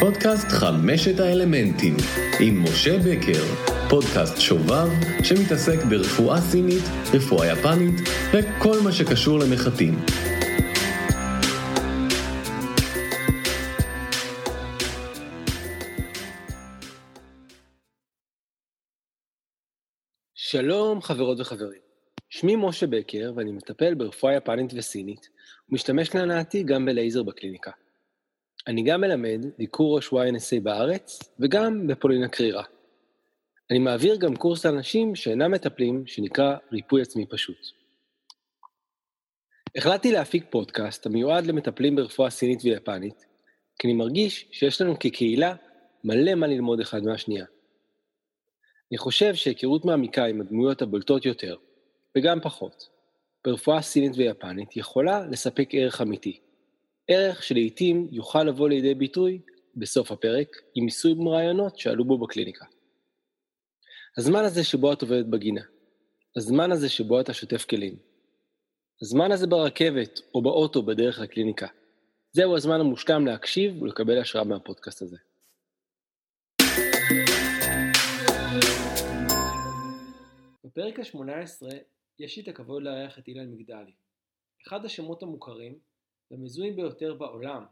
פודקאסט חמשת האלמנטים עם משה בקר, פודקאסט שובב שמתעסק ברפואה סינית, רפואה יפנית וכל מה שקשור למחטים. שלום חברות וחברים, שמי משה בקר ואני מטפל ברפואה יפנית וסינית ומשתמש להנאתי גם בלייזר בקליניקה. אני גם מלמד דיקור ראש YNSA בארץ וגם בפולין הקרירה. אני מעביר גם קורס לאנשים שאינם מטפלים שנקרא ריפוי עצמי פשוט. החלטתי להפיק פודקאסט המיועד למטפלים ברפואה סינית ויפנית, כי אני מרגיש שיש לנו כקהילה מלא מה ללמוד אחד מהשנייה. אני חושב שהיכרות מעמיקה עם הדמויות הבולטות יותר, וגם פחות, ברפואה סינית ויפנית יכולה לספק ערך אמיתי. ערך שלעיתים יוכל לבוא לידי ביטוי בסוף הפרק עם מסוג רעיונות שעלו בו בקליניקה. הזמן הזה שבו את עובדת בגינה, הזמן הזה שבו אתה שוטף כלים, הזמן הזה ברכבת או באוטו בדרך לקליניקה, זהו הזמן המושלם להקשיב ולקבל השראה מהפודקאסט הזה. בפרק ה-18 יש לי את הכבוד לארח את אילן מגדלי, אחד השמות המוכרים והמזוהים ביותר בעולם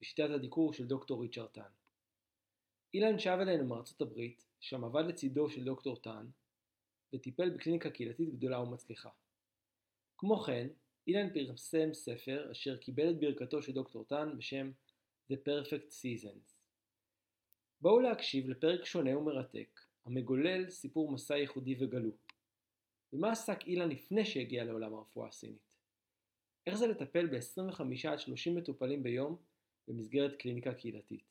בשיטת הדיקור של דוקטור ריצ'רד טאן. אילן שב אלינו מארצות הברית, שם עבד לצידו של דוקטור טאן, וטיפל בקליניקה קהילתית גדולה ומצליחה. כמו כן, אילן פרסם ספר אשר קיבל את ברכתו של דוקטור טאן בשם The Perfect Seasons. בואו להקשיב לפרק שונה ומרתק, המגולל סיפור מסע ייחודי וגלו. במה עסק אילן לפני שהגיע לעולם הרפואה הסינית? איך זה לטפל ב-25 עד 30 מטופלים ביום במסגרת קליניקה קהילתית?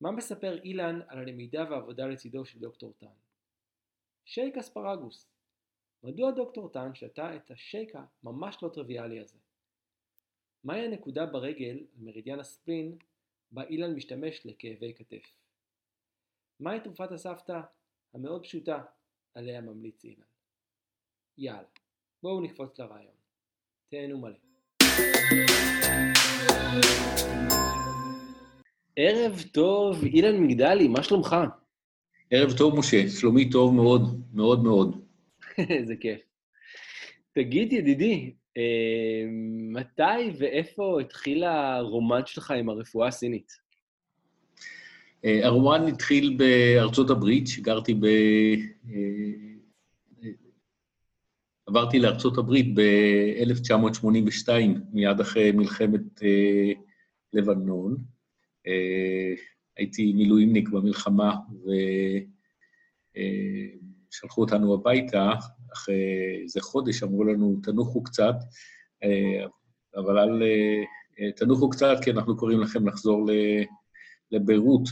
מה מספר אילן על הלמידה והעבודה לצידו של דוקטור טאן? שייק אספרגוס. מדוע דוקטור טאן שתה את השייק הממש לא טריוויאלי הזה? מהי הנקודה ברגל, מרידיאן הספלין, בה אילן משתמש לכאבי כתף? מהי תרופת הסבתא המאוד פשוטה עליה ממליץ אילן? יאללה, בואו נקפוץ לרעיון. תהנו מלא. ערב טוב, אילן מגדלי, מה שלומך? ערב טוב, משה. שלומי טוב מאוד, מאוד מאוד. איזה כיף. תגיד, ידידי, אה, מתי ואיפה התחיל הרומן שלך עם הרפואה הסינית? אה, הרומן התחיל בארצות הברית, שגרתי ב... אה, עברתי לארצות הברית ב-1982, מיד אחרי מלחמת אה, לבנון. אה, הייתי מילואימניק במלחמה, ושלחו אה, אותנו הביתה. אחרי איזה חודש אמרו לנו, תנוחו קצת, אה, אבל אל... אה, תנוחו קצת, כי אנחנו קוראים לכם לחזור לביירות.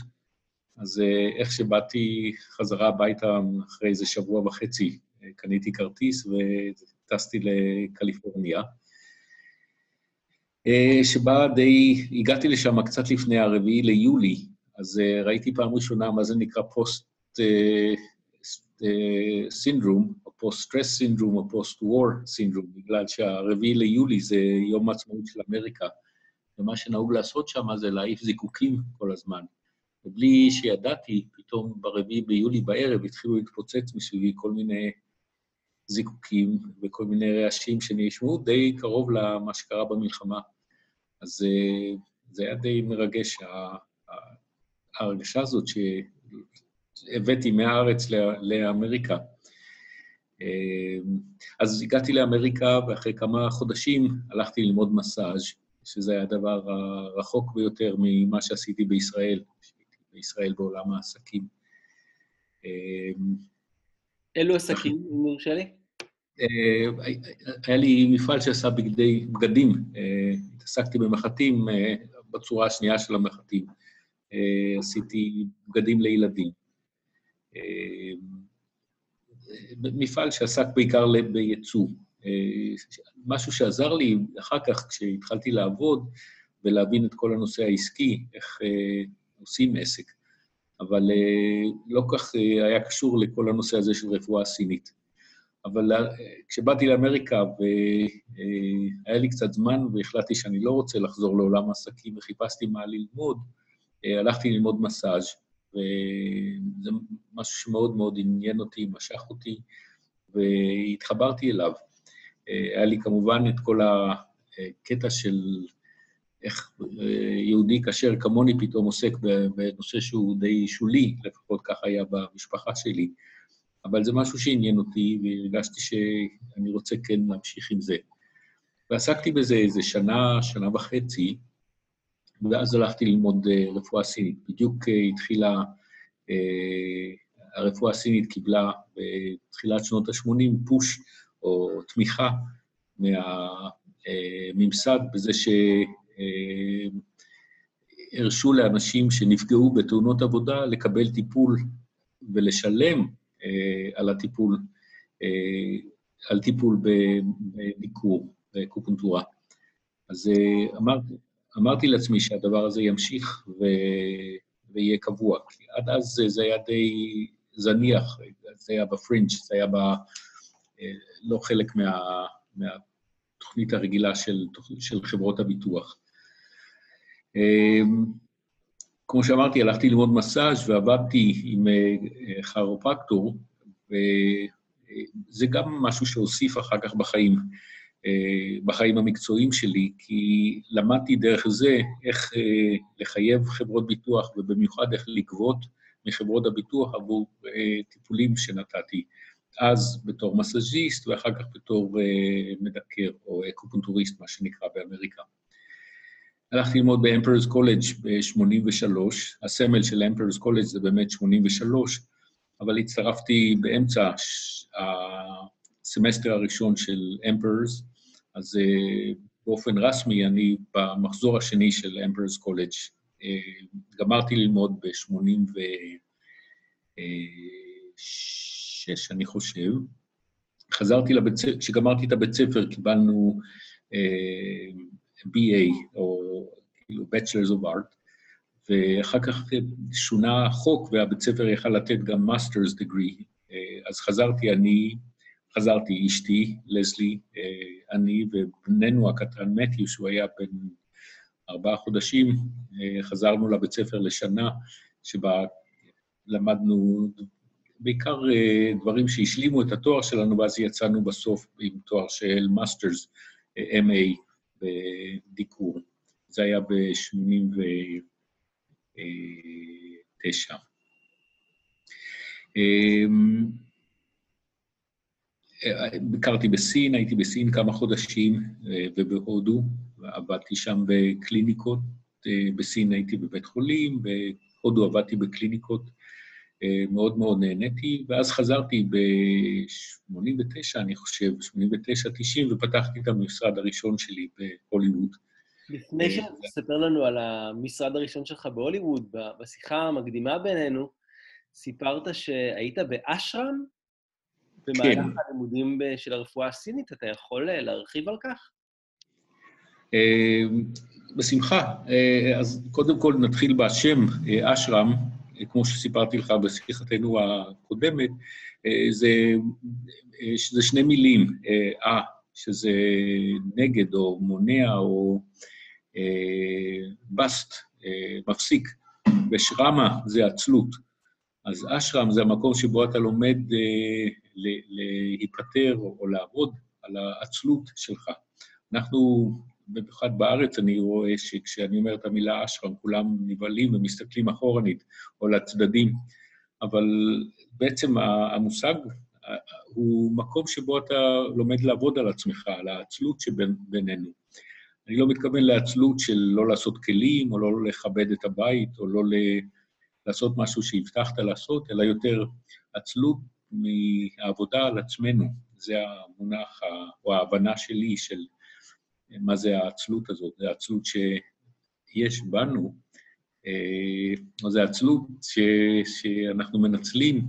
אז אה, איך שבאתי חזרה הביתה אחרי איזה שבוע וחצי, קניתי כרטיס וטסתי לקליפורניה, אה, שבה די, הגעתי לשם קצת לפני הרביעי ליולי, אז אה, ראיתי פעם ראשונה מה זה נקרא post syndrome, או post stress syndrome, או post war syndrome, בגלל שהרביעי ליולי זה יום העצמאות של אמריקה, ומה שנהוג לעשות שם זה להעיף זיקוקים כל הזמן. ובלי שידעתי, פתאום ברביעי ביולי בערב התחילו להתפוצץ מסביבי כל מיני זיקוקים וכל מיני רעשים שנשמעו די קרוב למה שקרה במלחמה. אז אה, זה היה די מרגש, ההרגשה הזאת שהבאתי מהארץ לאמריקה. אה, אז הגעתי לאמריקה, ואחרי כמה חודשים הלכתי ללמוד מסאז', שזה היה הדבר הרחוק ביותר ממה שעשיתי בישראל, בישראל בעולם העסקים. אה, אילו עסקים, אם יורשה לי? אה, היה לי מפעל שעשה בגדי, בגדים, אה, התעסקתי במחטים אה, בצורה השנייה של המחטים. עשיתי בגדים לילדים. מפעל שעסק בעיקר בייצוא. משהו שעזר לי אחר כך, כשהתחלתי לעבוד ולהבין את כל הנושא העסקי, איך עושים עסק, אבל לא כך היה קשור לכל הנושא הזה של רפואה סינית. אבל כשבאתי לאמריקה והיה לי קצת זמן והחלטתי שאני לא רוצה לחזור לעולם העסקים וחיפשתי מה ללמוד, הלכתי ללמוד מסאז' וזה משהו שמאוד מאוד עניין אותי, משך אותי, והתחברתי אליו. היה לי כמובן את כל הקטע של איך יהודי כשר כמוני פתאום עוסק בנושא שהוא די שולי, לפחות ככה היה במשפחה שלי. אבל זה משהו שעניין אותי, והרגשתי שאני רוצה כן להמשיך עם זה. ועסקתי בזה איזה שנה, שנה וחצי, ואז הלכתי ללמוד אה, רפואה סינית. בדיוק אה, התחילה, אה, הרפואה הסינית קיבלה בתחילת שנות ה-80 פוש או תמיכה מהממסד בזה שהרשו לאנשים שנפגעו בתאונות עבודה לקבל טיפול ולשלם על הטיפול, על טיפול בדיקור, בקופונטורה. אז אמרתי, אמרתי לעצמי שהדבר הזה ימשיך ו... ויהיה קבוע, כי עד אז זה היה די זניח, זה היה בפרינג', זה היה ב... לא חלק מה... מהתוכנית הרגילה של, של חברות הביטוח. כמו שאמרתי, הלכתי ללמוד מסאז' ועבדתי עם כירופרקטור, וזה גם משהו שהוסיף אחר כך בחיים. אה, בחיים המקצועיים שלי, כי למדתי דרך זה איך אה, לחייב חברות ביטוח, ובמיוחד איך לגבות מחברות הביטוח עבור אה, טיפולים שנתתי. אז בתור מסאז'יסט, ואחר כך בתור מדקר, או acupuncturist, מה שנקרא באמריקה. הלכתי ללמוד ב Emperor's College ב-83, הסמל של Emperor's College זה באמת 83, אבל הצטרפתי באמצע הסמסטר הראשון של Emperor's, אז אה, באופן רסמי אני במחזור השני של Emperor's College. אה, גמרתי ללמוד ב-86, אני חושב. חזרתי לבית ספר, כשגמרתי את הבית ספר קיבלנו אה, BA, או כאילו Bachelors of Art, ואחר כך שונה החוק והבית ספר יכל לתת גם Master's degree. אז חזרתי אני חזרתי, אשתי, לזלי, אה, אני ובננו הקטן מתיו, שהוא היה בן ארבעה חודשים, אה, חזרנו לבית ספר לשנה, שבה למדנו בעיקר אה, דברים שהשלימו את התואר שלנו, ואז יצאנו בסוף עם תואר של מאסטרס, MA, בדיקור. זה היה ב-89. ביקרתי בסין, הייתי בסין כמה חודשים אה, ובהודו, עבדתי שם בקליניקות, אה, בסין הייתי בבית חולים, בהודו עבדתי בקליניקות, אה, מאוד מאוד נהניתי, ואז חזרתי ב-89, אני חושב, 89-90, ופתחתי את המשרד הראשון שלי בהוליווד. לפני שתספר לנו על המשרד הראשון שלך בהוליווד, בשיחה המקדימה בינינו, סיפרת שהיית באשרם במהלך כן. הלימודים של הרפואה הסינית, אתה יכול אה, להרחיב על כך? אה, בשמחה. אה, אז קודם כל נתחיל בשם אשרם, כמו שסיפרתי לך בשיחתנו הקודמת, זה, זה שני מילים, אה, שזה נגד או מונע או בסט, מפסיק, ושרמה זה עצלות. אז אשרם זה המקום שבו אתה לומד אה, להיפטר או לעבוד על העצלות שלך. אנחנו, במיוחד בארץ, אני רואה שכשאני אומר את המילה אשרם, כולם נבהלים ומסתכלים אחורנית או לצדדים, אבל בעצם המושג הוא מקום שבו אתה לומד לעבוד על עצמך, על העצלות שבינינו. אני לא מתכוון לעצלות של לא לעשות כלים, או לא לכבד את הבית, או לא לעשות משהו שהבטחת לעשות, אלא יותר עצלות מהעבודה על עצמנו. זה המונח, או ההבנה שלי של מה זה העצלות הזאת. זה העצלות שיש בנו, אה, זה העצלות ש, שאנחנו מנצלים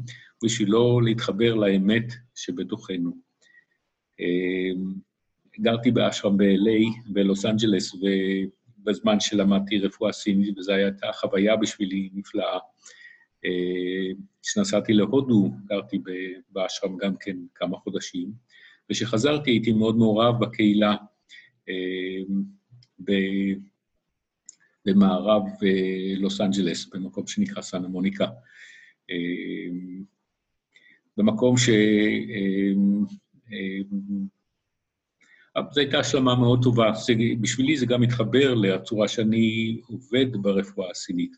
בשביל לא להתחבר לאמת שבתוכנו. אה, גרתי באשרם ב-LA, בלוס אנג'לס, ובזמן שלמדתי רפואה סינית, וזו הייתה חוויה בשבילי נפלאה. כשנסעתי להודו, גרתי באשרם גם כן כמה חודשים, וכשחזרתי הייתי מאוד מעורב בקהילה במערב לוס אנג'לס, במקום שנקרא סאנה מוניקה. במקום ש... זו הייתה השלמה מאוד טובה. בשבילי זה גם מתחבר לצורה שאני עובד ברפואה הסינית.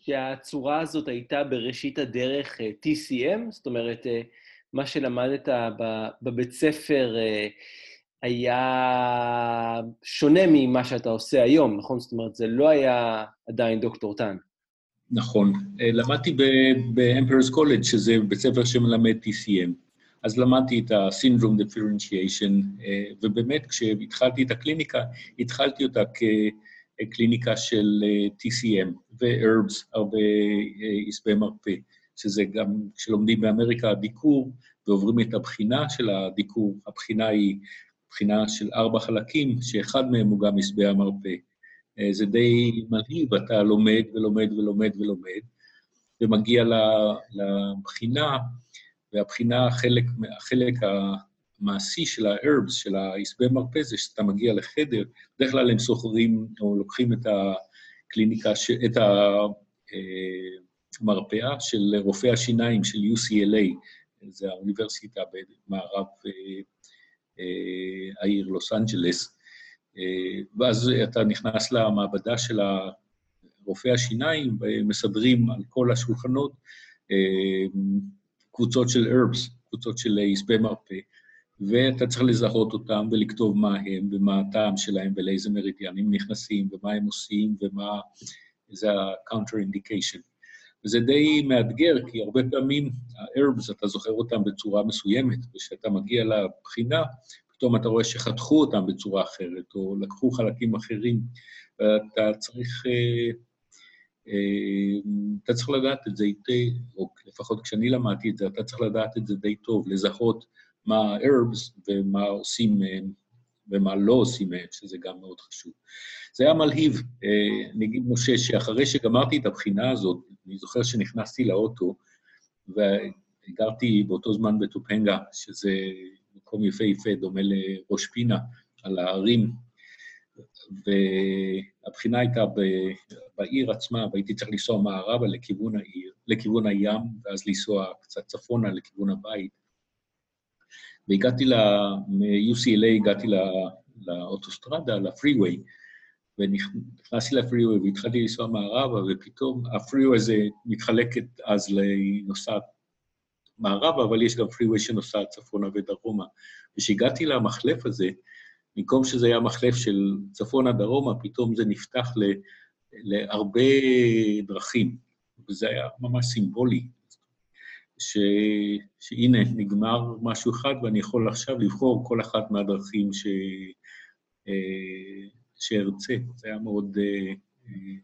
שהצורה הזאת הייתה בראשית הדרך אה, TCM, זאת אומרת, אה, מה שלמדת בבית ספר אה, היה שונה ממה שאתה עושה היום, נכון? זאת אומרת, זה לא היה עדיין דוקטור טאן. נכון. למדתי ב-Emperor's College, שזה בית ספר שמלמד TCM. אז למדתי את ה-Syndrome Differentiation, ובאמת, כשהתחלתי את הקליניקה, התחלתי אותה כ... קליניקה של אה, TCM ו-herbs, הרבה אה, עשבי מרפא, שזה גם כשלומדים באמריקה דיקור ועוברים את הבחינה של הדיקור, הבחינה היא בחינה של ארבע חלקים, שאחד מהם הוא גם עשבי המרפא. אה, זה די מלהיב, אתה לומד ולומד ולומד ולומד, ומגיע לבחינה, והבחינה, החלק, החלק המעשי של ה-herbs, של העשבי מרפא, זה שאתה מגיע לחדר, בדרך כלל הם סוחרים או לוקחים את הקליניקה, את המרפאה אה, של רופאי השיניים של UCLA, זה האוניברסיטה במערב אה, אה, העיר לוס אנג'לס, ואז אתה נכנס למעבדה של רופאי השיניים, ומסדרים על כל השולחנות קבוצות של herbs, קבוצות של עשבי מרפא. ואתה צריך לזהות אותם ולכתוב מה הם ומה הטעם שלהם ולאיזה מרידיאנים נכנסים ומה הם עושים ומה... זה ה-counter indication. וזה די מאתגר, כי הרבה פעמים ה-herbs, אתה זוכר אותם בצורה מסוימת, וכשאתה מגיע לבחינה, פתאום אתה רואה שחתכו אותם בצורה אחרת, או לקחו חלקים אחרים, ואתה צריך... אה, אה, אתה צריך לדעת את זה היטב, או לפחות כשאני למדתי את זה, אתה צריך לדעת את זה די טוב, לזהות מה ה-herbs ומה עושים מהם ומה לא עושים מהם, שזה גם מאוד חשוב. זה היה מלהיב. אה, אני אגיד, משה, שאחרי שגמרתי את הבחינה הזאת, אני זוכר שנכנסתי לאוטו, וגרתי באותו זמן בטופנגה, שזה מקום יפהפה, דומה לראש פינה, על ההרים, והבחינה הייתה בעיר עצמה, והייתי צריך לנסוע מערבה לכיוון העיר, לכיוון הים, ואז לנסוע קצת צפונה לכיוון הבית. והגעתי ל... מ-UCLA הגעתי לאוטוסטרדה, לפרי-ווי, ונכנסתי לפרי-ווי והתחלתי לנסוע מערבה, ופתאום הפרי-ווי הזה מתחלקת אז לנוסעת מערבה, אבל יש גם פרי-ווי שנוסעת צפונה ודרומה. וכשהגעתי למחלף הזה, במקום שזה היה מחלף של צפונה-דרומה, פתאום זה נפתח ל, להרבה דרכים, וזה היה ממש סימבולי. ש... שהנה, נגמר משהו אחד ואני יכול עכשיו לבחור כל אחת מהדרכים ש... אה, שארצה. זה היה מאוד אה, אה,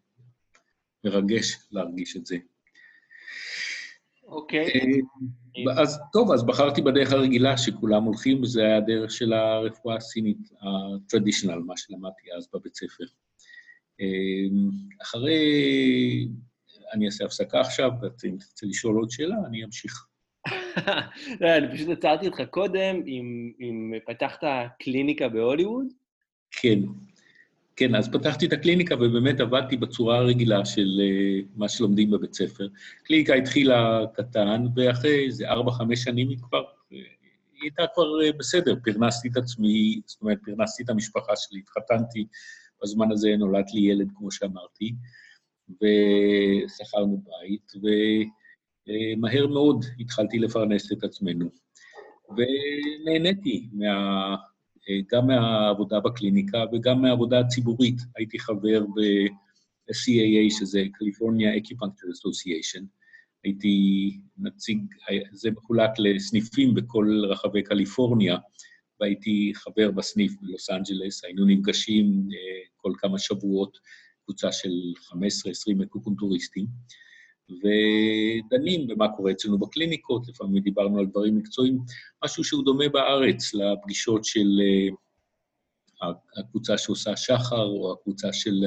מרגש להרגיש את זה. אוקיי. Okay. אז טוב, אז בחרתי בדרך הרגילה שכולם הולכים, וזה היה הדרך של הרפואה הסינית, ה-traditional, מה שלמדתי אז בבית ספר. אחרי אני אעשה הפסקה עכשיו, ואם תרצה לשאול עוד שאלה, אני אמשיך. לא, אני פשוט עצרתי אותך קודם, אם פתחת קליניקה בהוליווד? כן. כן, אז פתחתי את הקליניקה ובאמת עבדתי בצורה הרגילה של uh, מה שלומדים בבית ספר. קליניקה התחילה קטן, ואחרי איזה ארבע-חמש שנים היא כבר, היא הייתה כבר uh, בסדר, פרנסתי את עצמי, זאת אומרת, פרנסתי את המשפחה שלי, התחתנתי, בזמן הזה נולד לי ילד, כמו שאמרתי. ושכרנו בית, ומהר מאוד התחלתי לפרנס את עצמנו. ונהניתי מה... גם מהעבודה בקליניקה וגם מהעבודה הציבורית. הייתי חבר ב-CAA, שזה California Acupuncture Association. הייתי נציג, זה מחולק לסניפים בכל רחבי קליפורניה, והייתי חבר בסניף בלוס אנג'לס, היינו נפגשים אה, כל כמה שבועות קבוצה של 15-20 אקוקונטוריסטים, ודנים במה קורה אצלנו בקליניקות, לפעמים דיברנו על דברים מקצועיים, משהו שהוא דומה בארץ לפגישות של uh, הקבוצה שעושה שחר, או הקבוצה של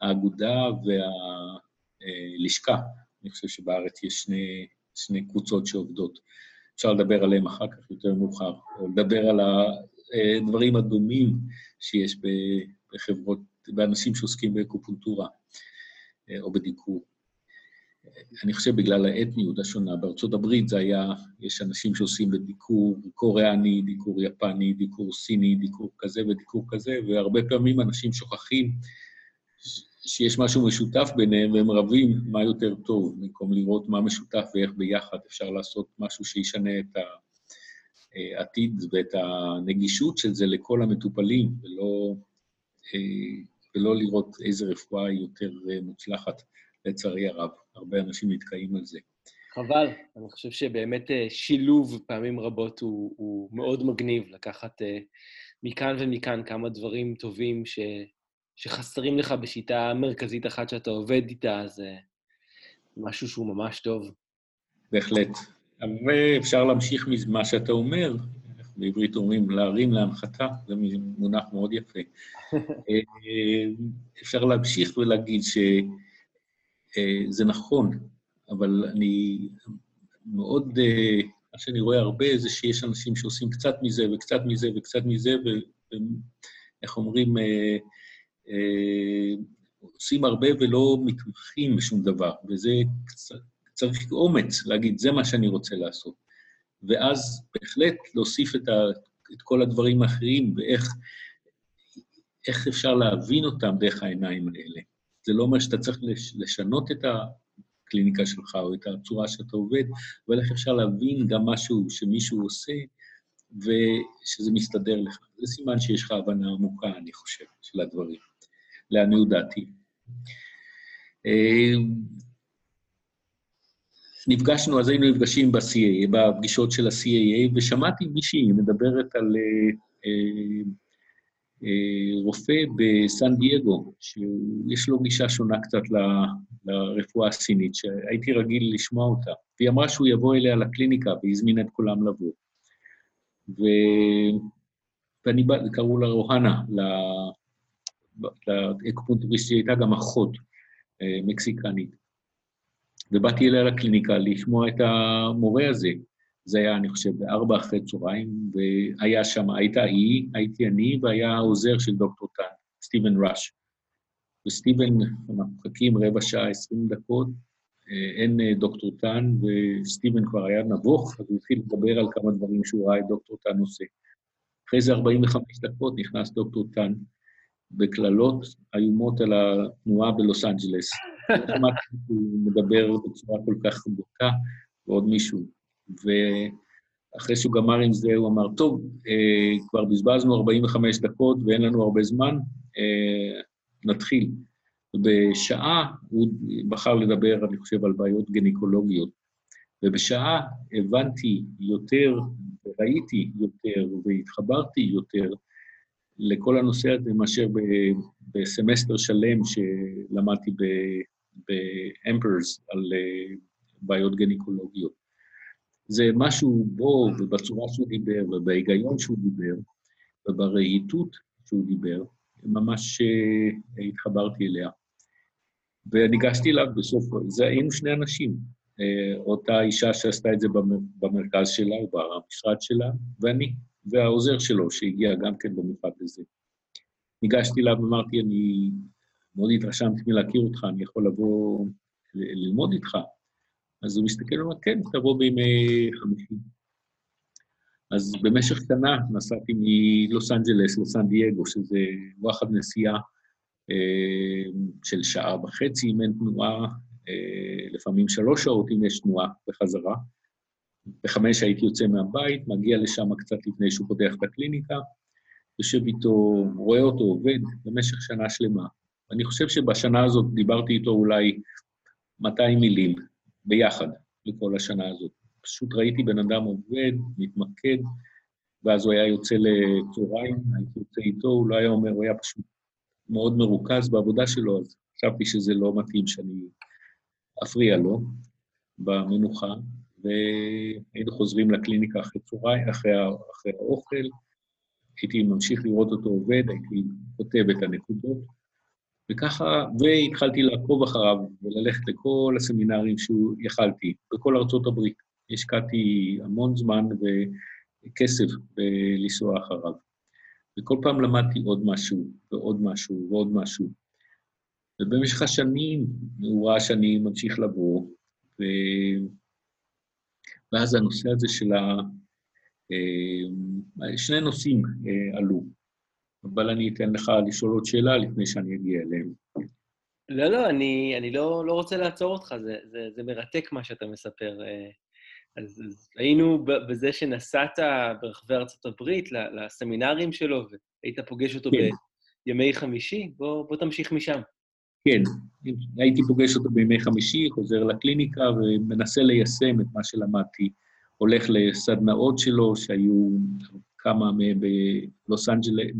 האגודה והלשכה. אני חושב שבארץ יש שני, שני קבוצות שעובדות. אפשר לדבר עליהן אחר כך יותר מאוחר, או לדבר על הדברים הדומים שיש בחברות, באנשים שעוסקים באקופונטורה או בדיקור. אני חושב בגלל האתניות השונה. בארצות הברית זה היה, יש אנשים שעושים בדיקור קוריאני, דיקור יפני, דיקור סיני, דיקור כזה ודיקור כזה, והרבה פעמים אנשים שוכחים שיש משהו משותף ביניהם והם רבים מה יותר טוב, במקום לראות מה משותף ואיך ביחד אפשר לעשות משהו שישנה את העתיד ואת הנגישות של זה לכל המטופלים, ולא, ולא לראות איזה רפואה היא יותר מוצלחת. לצערי הרב. הרבה אנשים נתקעים על זה. חבל, אני חושב שבאמת אה, שילוב פעמים רבות הוא, הוא מאוד מגניב, לקחת uh, מכאן ומכאן כמה דברים טובים ש, שחסרים לך בשיטה מרכזית אחת שאתה עובד איתה, זה משהו שהוא ממש טוב. בהחלט. ואפשר להמשיך ממה שאתה אומר, בעברית אומרים להרים להנחתה, זה מונח מאוד יפה. אפשר להמשיך ולהגיד ש... אה, נכון, אבל אני מאוד, אה, מה שאני רואה הרבה זה שיש אנשים שעושים קצת מזה וקצת מזה וקצת מזה, ואיך אומרים, אה, עושים הרבה ולא מתמחים בשום דבר, וזה צריך אומץ להגיד, זה מה שאני רוצה לעשות. ואז בהחלט להוסיף את, ה, את כל הדברים האחרים ואיך אפשר להבין אותם דרך העיניים האלה. זה לא אומר שאתה צריך לשנות את הקליניקה שלך או את הצורה שאתה עובד, אבל איך אפשר להבין גם משהו שמישהו עושה ושזה מסתדר לך. זה סימן שיש לך הבנה עמוקה, אני חושב, של הדברים, לעניות דעתי. נפגשנו, אז היינו נפגשים ב-CAA, בפגישות של ה-CAA, ושמעתי מישהי מדברת על אה, אה, אה, רופא בסן דייגו, שיש לו גישה שונה קצת ל, לרפואה הסינית, שהייתי רגיל לשמוע אותה. והיא אמרה שהוא יבוא אליה לקליניקה, והזמין את כולם לבוא. ו... ואני בא, קראו לה רוהנה, לאקופונטוריסט, היא הייתה גם אחות אה, מקסיקנית. ובאתי אליה לקליניקה לשמוע את המורה הזה, זה היה, אני חושב, בארבע אחרי צהריים, והיה שם, הייתה היא, הייתי אני, והיה העוזר של דוקטור טאן, סטיבן ראש. וסטיבן, אנחנו מחכים רבע שעה, עשרים דקות, אה, אין אה, דוקטור טאן, וסטיבן כבר היה נבוך, אז הוא התחיל לדבר על כמה דברים שהוא ראה את דוקטור טאן עושה. אחרי זה 45 דקות נכנס דוקטור טאן בקללות איומות על התנועה בלוס אנג'לס. הוא מדבר בצורה כל כך בוטה, ועוד מישהו. ואחרי שהוא גמר עם זה, הוא אמר, טוב, אה, כבר בזבזנו 45 דקות ואין לנו הרבה זמן, אה, נתחיל. ובשעה הוא בחר לדבר, אני חושב, על בעיות גניקולוגיות. ובשעה הבנתי יותר, וראיתי יותר, והתחברתי יותר לכל הנושא הזה מאשר בסמסטר שלם שלמדתי באמפרס על אה, בעיות גניקולוגיות. זה משהו בו ובצורה שהוא דיבר ובהיגיון שהוא דיבר וברהיטות שהוא דיבר, ממש uh, התחברתי אליה. וניגשתי אליו בסוף, זה היינו שני אנשים, uh, אותה אישה שעשתה את זה במר, במרכז שלה או במשרד שלה, ואני, והעוזר שלו שהגיע גם כן במיוחד לזה. ניגשתי אליו ואמרתי, אני מאוד התרשמתי מלהכיר אותך, אני יכול לבוא ללמוד איתך. אז הוא מסתכל ואומר, כן, תבוא בימי חמישי. אז במשך שנה נסעתי מלוס אנג'לס לסן דייגו, שזה וואחד נסיעה אה, של שעה וחצי, אם אין תנועה, אה, לפעמים שלוש שעות אם יש תנועה בחזרה. בחמש הייתי יוצא מהבית, מגיע לשם קצת לפני שהוא פותח את הקליניקה, יושב איתו, רואה אותו עובד במשך שנה שלמה. אני חושב שבשנה הזאת דיברתי איתו אולי 200 מילים, ביחד לכל השנה הזאת. פשוט ראיתי בן אדם עובד, מתמקד, ואז הוא היה יוצא לצהריים, הייתי יוצא איתו, הוא לא היה אומר, הוא היה פשוט מאוד מרוכז בעבודה שלו, אז חשבתי שזה לא מתאים שאני אפריע לו במנוחה, והיינו חוזרים לקליניקה אחרי צהריים, אחרי, אחרי האוכל, הייתי ממשיך לראות אותו עובד, הייתי כותב את הנקודות, וככה, והתחלתי לעקוב אחריו וללכת לכל הסמינרים שהוא יכלתי, בכל ארצות הברית. השקעתי המון זמן וכסף בלנסוע אחריו. וכל פעם למדתי עוד משהו, ועוד משהו, ועוד משהו. ובמשך השנים הוא ראה שאני ממשיך לבוא, ו... ואז הנושא הזה של ה... אה, שני נושאים אה, עלו, אבל אני אתן לך לשאול עוד שאלה לפני שאני אגיע אליהם. לא, לא, אני, אני לא, לא רוצה לעצור אותך, זה, זה, זה מרתק מה שאתה מספר. אה, אז, אז היינו בזה שנסעת ברחבי ארצות הברית לסמינרים שלו, והיית פוגש אותו כן. בימי חמישי, בוא, בוא תמשיך משם. כן, הייתי פוגש אותו בימי חמישי, חוזר לקליניקה ומנסה ליישם את מה שלמדתי. הולך לסדנאות שלו, שהיו כמה מהם בלוס אנג'לס,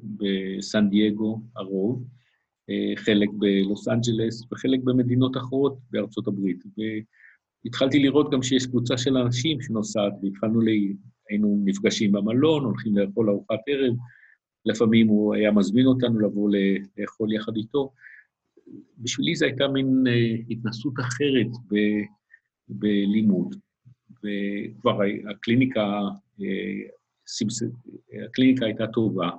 בסן דייגו, הרוב, אה, חלק בלוס אנג'לס וחלק במדינות אחרות בארצות הברית. והתחלתי לראות גם שיש קבוצה של אנשים שנוסעת, והתחלנו, ל... היינו נפגשים במלון, הולכים לאכול ארוחת ערב, לפעמים הוא היה מזמין אותנו לבוא לאכול יחד איתו. בשבילי זו הייתה מין אה, התנסות אחרת ב, בלימוד, וכבר הקליניקה, הקליניקה הייתה טובה.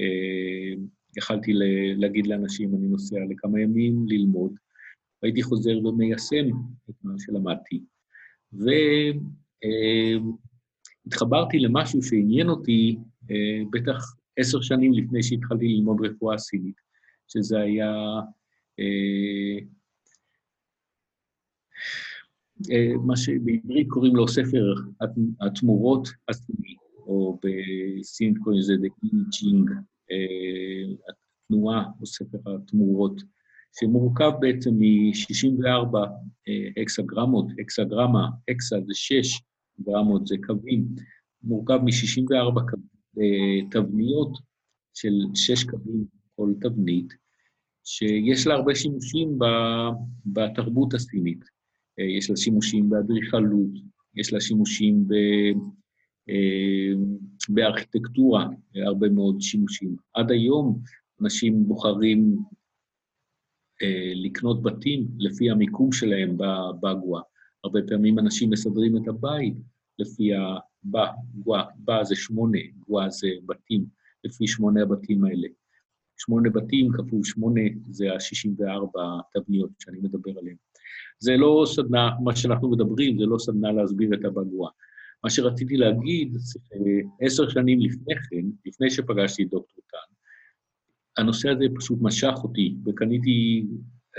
אה, יכלתי להגיד לאנשים, אני נוסע לכמה ימים ללמוד, והייתי חוזר ומיישם את מה שלמדתי. והתחברתי למשהו שעניין אותי, בטח עשר שנים לפני שהתחלתי ללמוד רפואה סינית, שזה היה... אה, אה, מה שבעברית קוראים לו ספר התמורות הסיני, או בסינית קוראים לזה The Jing, אה, התנועה או ספר התמורות, שמורכב בעצם מ-64 אקסגרמות, אקסגרמה, אקסה זה 6, גרמות זה קווים, מורכב מ-64 קווים. תבניות של שש קווים כל תבנית, שיש לה הרבה שימושים בתרבות הסינית. אה, יש לה שימושים באדריכלות, יש לה שימושים ב, אה, בארכיטקטורה, הרבה מאוד שימושים. עד היום אנשים בוחרים אה, לקנות בתים לפי המיקום שלהם בגווה. הרבה פעמים אנשים מסדרים את הבית לפי ה... בא, גווה, בא זה שמונה, גווה זה בתים, לפי שמונה הבתים האלה. שמונה בתים כפול שמונה זה ה-64 תבניות שאני מדבר עליהן. זה לא סדנה, מה שאנחנו מדברים, זה לא סדנה להסביר את הבגווה. מה שרציתי להגיד, זה עשר שנים לפני כן, לפני שפגשתי את דוקטור טל, הנושא הזה פשוט משך אותי, וקניתי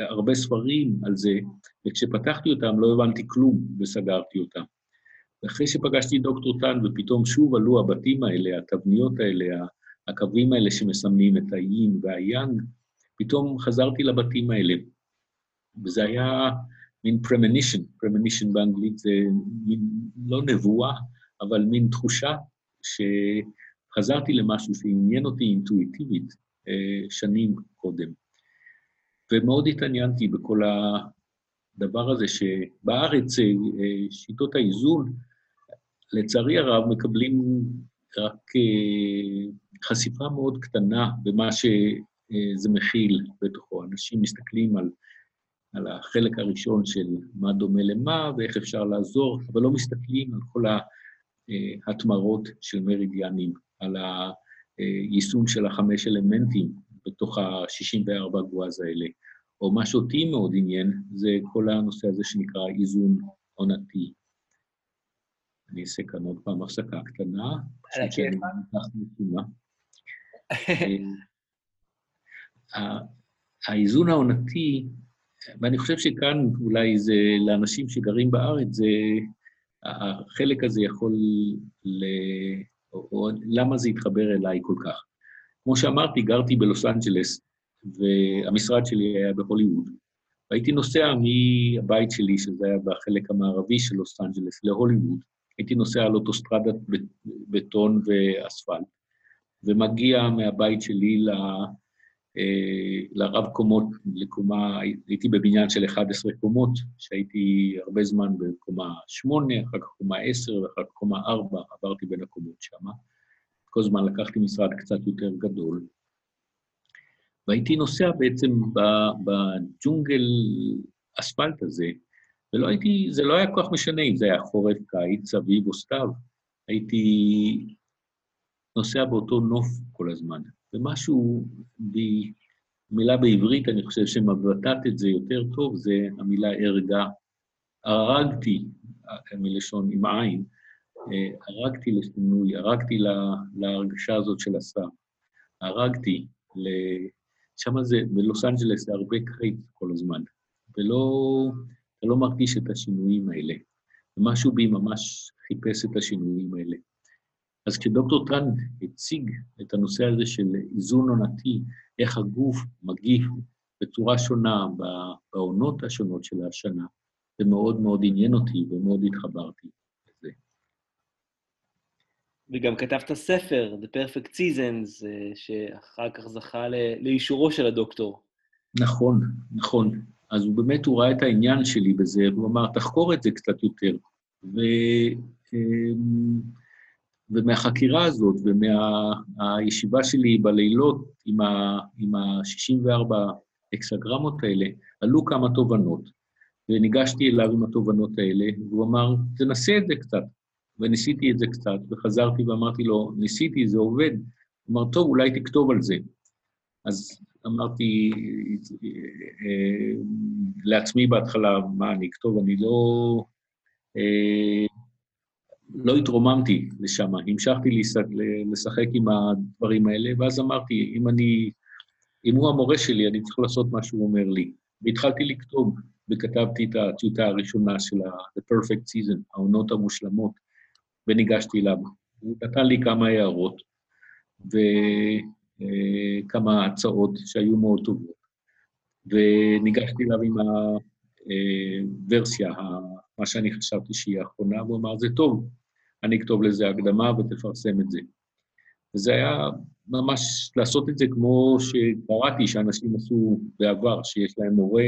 הרבה ספרים על זה, וכשפתחתי אותם לא הבנתי כלום וסגרתי אותם. ואחרי שפגשתי את דוקטור טאן, ופתאום שוב עלו הבתים האלה, התבניות האלה, הקווים האלה שמסמנים את האיים והיאנג, פתאום חזרתי לבתים האלה. וזה היה מין premonition, premonition באנגלית זה מין, לא נבואה, אבל מין תחושה שחזרתי למשהו שעניין אותי אינטואיטיבית אה, שנים קודם. ומאוד התעניינתי בכל הדבר הזה שבארץ אה, שיטות האיזון לצערי הרב, מקבלים רק אה, חשיפה מאוד קטנה במה שזה מכיל בתוכו. אנשים מסתכלים על, על החלק הראשון של מה דומה למה ואיך אפשר לעזור, אבל לא מסתכלים על כל ההתמרות של מרידיאנים, על היישום של החמש אלמנטים בתוך ה-64 גואז האלה. או מה שאותי מאוד עניין, זה כל הנושא הזה שנקרא איזון עונתי. אני אעשה כאן עוד פעם הפסקה קטנה, אקח משימה. אה, האיזון העונתי, ואני חושב שכאן אולי זה לאנשים שגרים בארץ, זה, החלק הזה יכול ל... או, או למה זה התחבר אליי כל כך. כמו שאמרתי, גרתי בלוס אנג'לס, והמשרד שלי היה בהוליווד. והייתי נוסע מהבית שלי, שזה היה בחלק המערבי של לוס אנג'לס, להוליווד, הייתי נוסע על אוטוסטרדת בטון ואספלט, ומגיע מהבית שלי ל... אה, לרב קומות, לקומה, הייתי בבניין של 11 קומות, שהייתי הרבה זמן בקומה 8, אחר כך קומה 10 ואחר כך קומה 4, עברתי בין הקומות שם. כל הזמן לקחתי משרד קצת יותר גדול. והייתי נוסע בעצם בג'ונגל אספלט הזה, ולא הייתי, זה לא היה כל כך משנה אם זה היה חורף, קיץ, אביב או סתיו. הייתי נוסע באותו נוף כל הזמן. ומשהו, מילה בעברית, אני חושב שמבטאת את זה יותר טוב, זה המילה ערגה. הרגתי, מלשון עם עין, הרגתי לשינוי, הרגתי להרגשה הזאת של השר. הרגתי, שם זה, בלוס אנג'לס זה הרבה קרייט כל הזמן, ולא, אתה לא מרגיש את השינויים האלה. ומשהו בי ממש חיפש את השינויים האלה. אז כשדוקטור טרן הציג את הנושא הזה של איזון עונתי, איך הגוף מגיב בצורה שונה בעונות השונות של השנה, זה מאוד מאוד עניין אותי ומאוד התחברתי לזה. וגם כתבת ספר, The Perfect Seasons, אה, שאחר כך זכה לאישורו של הדוקטור. נכון, נכון. אז הוא באמת, הוא ראה את העניין שלי בזה, והוא אמר, תחקור את זה קצת יותר. ו... ומהחקירה הזאת ומהישיבה שלי בלילות עם ה-64 אקסגרמות האלה, עלו כמה תובנות, וניגשתי אליו עם התובנות האלה, והוא אמר, תנסה את זה קצת. וניסיתי את זה קצת, וחזרתי ואמרתי לו, ניסיתי, זה עובד. הוא אמר, טוב, אולי תכתוב על זה. אז אמרתי אה, לעצמי בהתחלה, מה אני אכתוב? אני לא... אה, לא התרוממתי לשם, המשכתי לשחק עם הדברים האלה, ואז אמרתי, אם אני, אם הוא המורה שלי, אני צריך לעשות מה שהוא אומר לי. והתחלתי לכתוב, וכתבתי את הטיוטה הראשונה של ה-The Perfect Season, העונות המושלמות, וניגשתי אליו. הוא נתן לי כמה הערות וכמה הצעות שהיו מאוד טובות, וניגשתי אליו עם הוורסיה, מה שאני חשבתי שהיא האחרונה, והוא אמר, זה טוב, אני אכתוב לזה הקדמה ותפרסם את זה. וזה היה ממש לעשות את זה כמו שקראתי שאנשים עשו בעבר, שיש להם מורה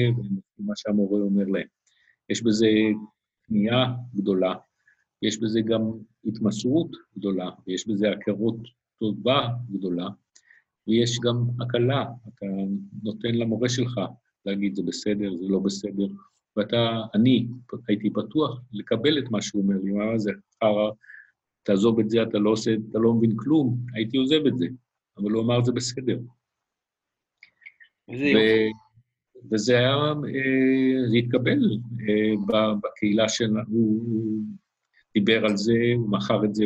ומה שהמורה אומר להם. יש בזה פנייה גדולה, יש בזה גם התמסרות גדולה, ויש בזה הכרות טובה גדולה, ויש גם הקלה, אתה נותן למורה שלך להגיד זה בסדר, זה לא בסדר, ואתה, אני הייתי פתוח לקבל את מה שהוא אומר לי, מה זה חרא, תעזוב את זה, אתה לא עושה, אתה לא מבין כלום, הייתי עוזב את זה, אבל הוא אמר, זה בסדר. ו... וזה היה, אה, זה התקבל אה, בקהילה שלנו, הוא דיבר על זה, הוא מכר את זה,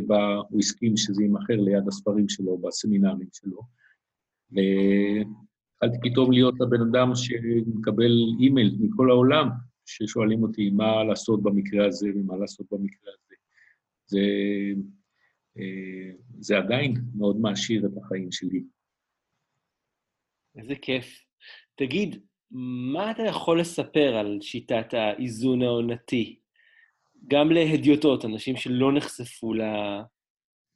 הוא הסכים שזה יימכר ליד הספרים שלו, בסמינרים שלו. והתחלתי פתאום להיות הבן אדם שמקבל אימייל מכל העולם, ששואלים אותי מה לעשות במקרה הזה ומה לעשות במקרה הזה. זה, אה, זה עדיין מאוד מעשיר את החיים שלי. איזה כיף. תגיד, מה אתה יכול לספר על שיטת האיזון העונתי? גם להדיוטות, אנשים שלא נחשפו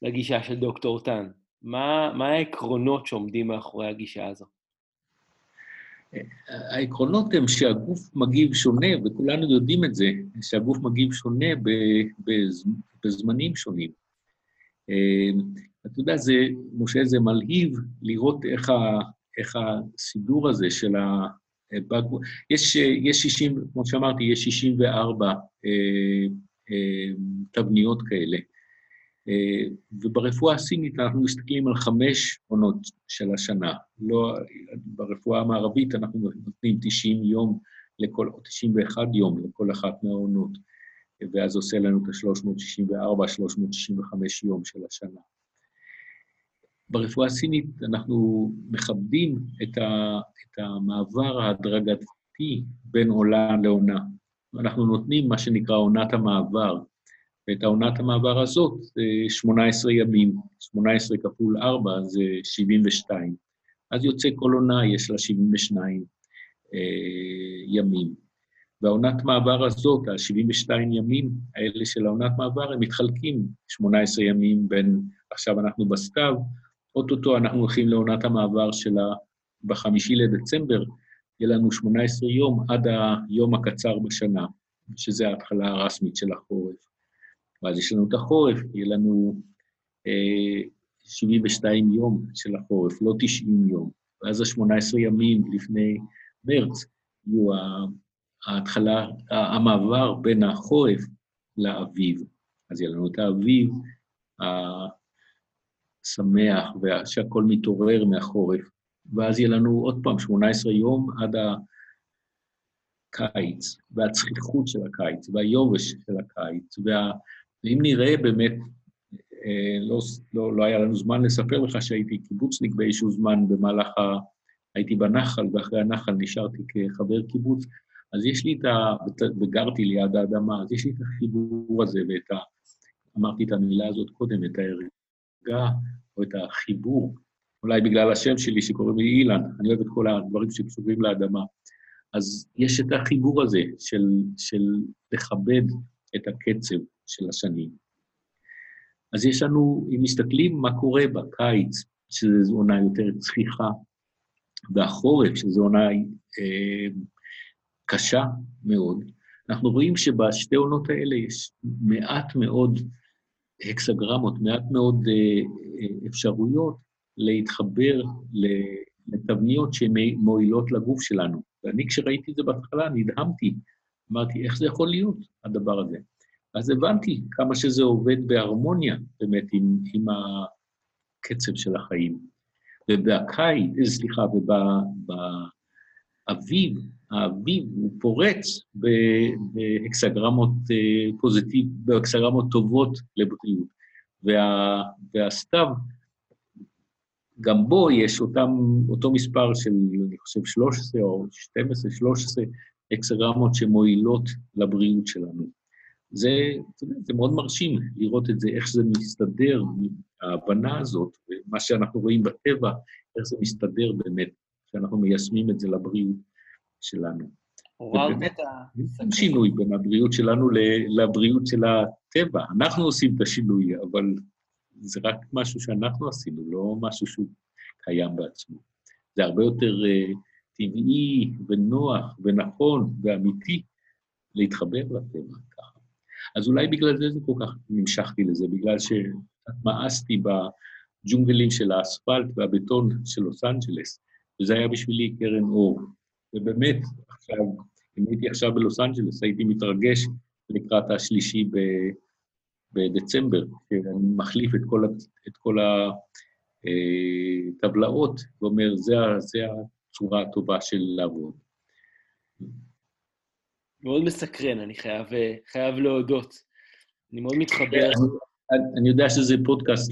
לגישה של דוקטור טן. מה, מה העקרונות שעומדים מאחורי הגישה הזו? העקרונות הם שהגוף מגיב שונה, וכולנו יודעים את זה, שהגוף מגיב שונה בזמנים שונים. אה, אתה יודע, זה, משה, זה מלהיב לראות איך, ה, איך הסידור הזה של ה... יש, יש 60, כמו שאמרתי, יש 64 אה, אה, תבניות כאלה. אה, וברפואה הסינית אנחנו מסתכלים על חמש עונות של השנה. לא, ברפואה המערבית אנחנו נותנים 90 יום לכל, או 91 יום לכל אחת מהעונות, ואז עושה לנו את ה-364, 365 יום של השנה. ברפואה הסינית אנחנו מכבדים את, ה, את המעבר ההדרגתי בין עונה לעונה. אנחנו נותנים מה שנקרא עונת המעבר, ואת העונת המעבר הזאת זה 18 ימים, 18 כפול 4 זה 72. אז יוצא כל עונה, יש לה 72 אה, ימים. והעונת מעבר הזאת, ה-72 ימים האלה של העונת מעבר, הם מתחלקים 18 ימים בין, עכשיו אנחנו בסתיו, אוטוטו אנחנו הולכים לעונת המעבר שלה בחמישי לדצמבר, יהיה לנו 18 יום עד היום הקצר בשנה, שזה ההתחלה הרשמית של החורף. ואז יש לנו את החורף, יהיה לנו אה, 72 יום של החורף, לא 90 יום. ואז ה-18 ימים לפני מרץ יהיו ההתחלה, המעבר בין החורף לאביב. אז יהיה לנו את האביב השמח, שהכל מתעורר מהחורף, ואז יהיה לנו עוד פעם 18 יום עד הקיץ, והצחיחות של הקיץ, והיובש של הקיץ, וה... ואם נראה באמת, אה, לא, לא, לא היה לנו זמן לספר לך שהייתי קיבוצניק באיזשהו זמן במהלך ה... הייתי בנחל, ואחרי הנחל נשארתי כחבר קיבוץ, אז יש לי את ה... וגרתי ליד האדמה, אז יש לי את החיבור הזה ואת ה... אמרתי את המילה הזאת קודם, את ההרגה או את החיבור, אולי בגלל השם שלי שקוראים לי אילן, אני אוהב את כל הדברים שקשורים לאדמה. אז יש את החיבור הזה של, של לכבד את הקצב של השנים. אז יש לנו, אם מסתכלים מה קורה בקיץ, שזו עונה יותר צחיחה, והחורף, שזו עונה אה, קשה מאוד, אנחנו רואים שבשתי עונות האלה יש מעט מאוד הקסגרמות, מעט מאוד אה, אה, אפשרויות להתחבר לתבניות שהן מועילות לגוף שלנו. ואני, כשראיתי את זה בהתחלה, נדהמתי. אמרתי, איך זה יכול להיות, הדבר הזה? אז הבנתי כמה שזה עובד בהרמוניה, באמת, עם, עם הקצב של החיים. ובקיץ, סליחה, ובאביב, האביב הוא פורץ בהקסגרמות אה, פוזיטיב, בהקסגרמות טובות לבריאות. וה, והסתיו, גם בו יש אותם, אותו מספר של, אני חושב, 13 או 12, 13 אקסגרמות שמועילות לבריאות שלנו. זה, זה מאוד מרשים לראות את זה, איך זה מסתדר, ההבנה הזאת, ומה שאנחנו רואים בטבע, איך זה מסתדר באמת, שאנחנו מיישמים את זה לבריאות שלנו. עוררת את שינוי בין הבריאות שלנו לבריאות של הטבע. אנחנו עושים את השינוי, אבל זה רק משהו שאנחנו עשינו, לא משהו שהוא קיים בעצמו. זה הרבה יותר uh, טבעי ונוח ונכון ואמיתי להתחבר לטבע. אז אולי בגלל זה זה כל כך נמשכתי לזה, בגלל שמאסתי בג'ונגלים של האספלט והבטון של לוס אנג'לס, וזה היה בשבילי קרן אור. ובאמת, עכשיו, אם הייתי עכשיו בלוס אנג'לס, הייתי מתרגש לקראת השלישי ב... בדצמבר, אני מחליף את כל, את כל הטבלאות, ואומר, זה, זה הצורה הטובה של לעבוד. מאוד מסקרן, אני חייב, חייב להודות. אני מאוד מתחבר. אני, אני יודע שזה פודקאסט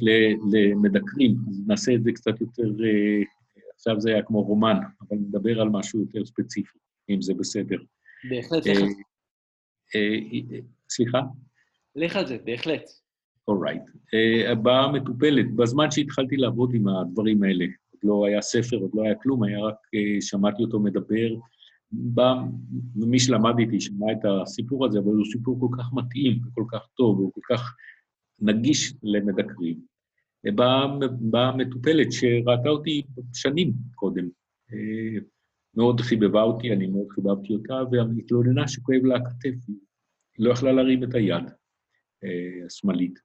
למדקרים, אז נעשה את זה קצת יותר, עכשיו זה היה כמו רומן, אבל נדבר על משהו יותר ספציפי, אם זה בסדר. בהחלט, לך. סליחה? לך על זה, בהחלט. אורייט. הבאה מטופלת. בזמן שהתחלתי לעבוד עם הדברים האלה, עוד לא היה ספר, עוד לא היה כלום, היה רק, שמעתי אותו מדבר. בא, ומי שלמד איתי שמע את הסיפור הזה, אבל הוא סיפור כל כך מתאים וכל כך טוב, והוא כל כך נגיש למדקרים. באה בא מטופלת שראתה אותי שנים קודם. Uh, מאוד חיבבה אותי, אני מאוד חיבבתי אותה, והתלוננה שכואב לה הכתף, היא לא יכלה להרים את היד. השמאלית.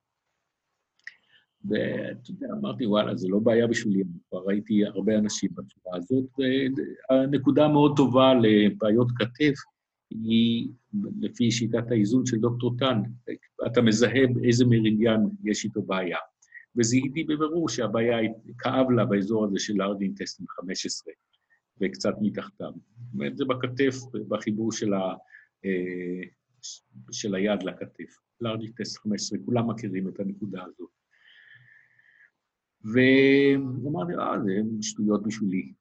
ואתה יודע, אמרתי, וואלה, זה לא בעיה בשבילי, כבר ראיתי הרבה אנשים בצורה הזאת. הנקודה מאוד טובה לבעיות כתף היא, לפי שיטת האיזון של דוקטור טאן, אתה מזהה באיזה מרידיאן יש איתו בעיה. וזיהיתי בבירור שהבעיה כאב לה באזור הזה של ארד אינטסטין 15, וקצת מתחתיו. זאת אומרת, זה בכתף, בחיבור של, ה, של היד לכתף. לארג'י טסט 15, כולם מכירים את הנקודה הזאת. ואמרתי, אה, זה שטויות בשבילי.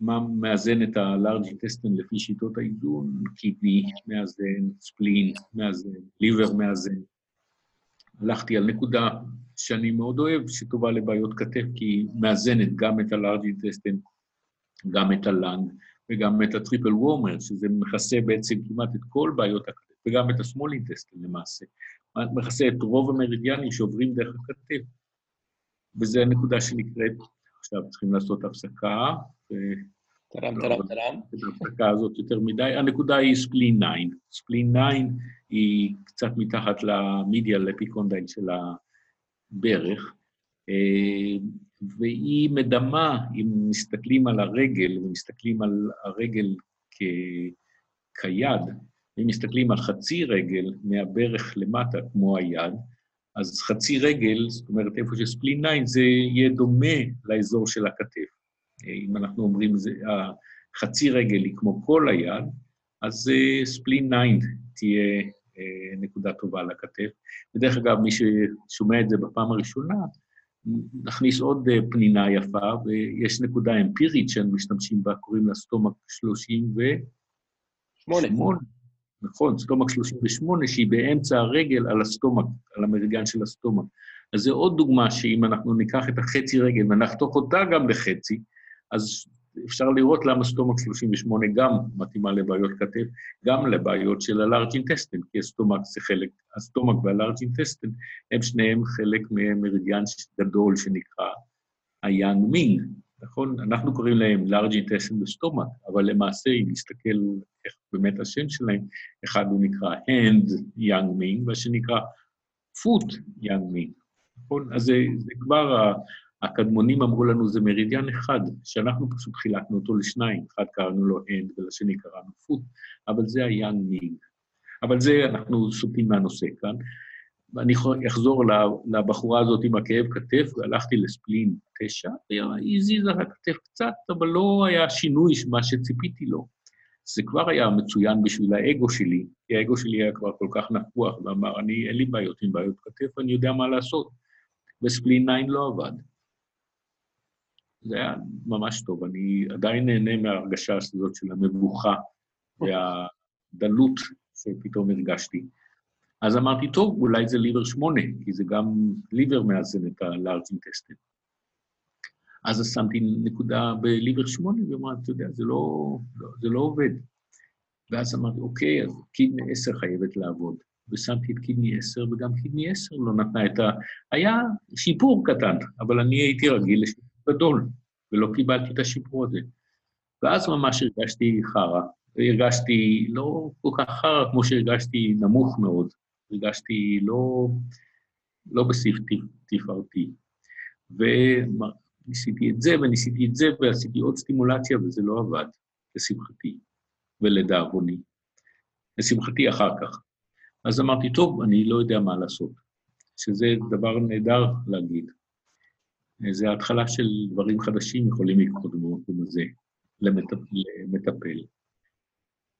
מה מאזן את הלארג'י טסטן לפי שיטות האיזון? קידני מאזן, ספלין מאזן, ליבר מאזן. הלכתי על נקודה שאני מאוד אוהב, שטובה לבעיות כתף, כי היא מאזנת גם את הלארג'י טסטן, גם את ה lung וגם את ה triple warmer, שזה מכסה בעצם כמעט את כל בעיות הכתף, וגם את intestine למעשה. מכסה את רוב המרידיאנים שעוברים דרך הכתף. וזו הנקודה שנקראת, עכשיו צריכים לעשות הפסקה. טרם, טרם, טרם. ההפסקה הזאת יותר מדי. הנקודה היא spleen 9. spleen 9 היא קצת מתחת ל medial epicondyle של הברך. והיא מדמה, אם מסתכלים על הרגל ומסתכלים על הרגל כ... כיד, אם מסתכלים על חצי רגל מהברך למטה כמו היד, אז חצי רגל, זאת אומרת, איפה שספלין 9, זה יהיה דומה לאזור של הכתף. אם אנחנו אומרים, זה, חצי רגל היא כמו כל היד, אז ספלין 9 תהיה אה, נקודה טובה לכתף. ודרך אגב, מי ששומע את זה בפעם הראשונה, נכניס עוד אה, פנינה יפה, ויש נקודה אמפירית שהם משתמשים בה, קוראים לה סטומק 38. נכון, סטומק 38, שהיא באמצע הרגל על הסטומק, על המריגן של הסטומק. אז זו עוד דוגמה שאם אנחנו ניקח את החצי רגל ונחתוך אותה גם לחצי, אז אפשר לראות למה סטומק 38 גם מתאימה לבעיות כתף, גם לבעיות של ה large intestine, כי ה stomach זה חלק, ה stomach וה large intestine הם שניהם חלק ממרידיאן גדול שנקרא ה yang ming, נכון? אנחנו קוראים להם large intestine ו stomach, אבל למעשה, אם נסתכל איך באמת השם שלהם, אחד הוא נקרא hand yang ming, והשני נקרא foot yang ming, נכון? אז זה, זה כבר הקדמונים אמרו לנו, זה מרידיאן אחד, שאנחנו פשוט חילקנו אותו לשניים, אחד קראנו לו hand ולשני קראנו foot, אבל זה היאנג מיג. אבל זה, אנחנו סוטים מהנושא כאן. ואני אחזור לבחורה הזאת עם הכאב כתף, והלכתי לספלין תשע, והיא הזיזה הכתף קצת, אבל לא היה שינוי מה שציפיתי לו. זה כבר היה מצוין בשביל האגו שלי, כי האגו שלי היה כבר כל כך נפוח, ואמר, אני, אין לי בעיות עם בעיות כתף, אני יודע מה לעשות. וספלין 9 לא עבד. זה היה ממש טוב. אני עדיין נהנה מההרגשה הזאת של המבוכה והדלות שפתאום הרגשתי. אז אמרתי, טוב, אולי זה ליבר שמונה, כי זה גם ליבר מאזן את הלארג' אינטסטין. אז שמתי נקודה בליבר שמונה, ואמרתי, אתה יודע, זה לא, לא, זה לא עובד. ואז אמרתי, אוקיי, אז קידני עשר חייבת לעבוד. ושמתי את קידני עשר, וגם קידני עשר לא נתנה את ה... היה שיפור קטן, אבל אני הייתי רגיל לשיפור גדול, ולא קיבלתי את השיפור הזה. ואז ממש הרגשתי חרא. הרגשתי לא כל כך חרא כמו שהרגשתי נמוך מאוד. הרגשתי לא, לא בסעיף תפארתי. וניסיתי את זה, וניסיתי את זה, ועשיתי עוד סטימולציה, וזה לא עבד, לשמחתי ולדאבוני. לשמחתי אחר כך. אז אמרתי, טוב, אני לא יודע מה לעשות, שזה דבר נהדר להגיד. זה ההתחלה של דברים חדשים יכולים לקרות במקום הזה למטפל.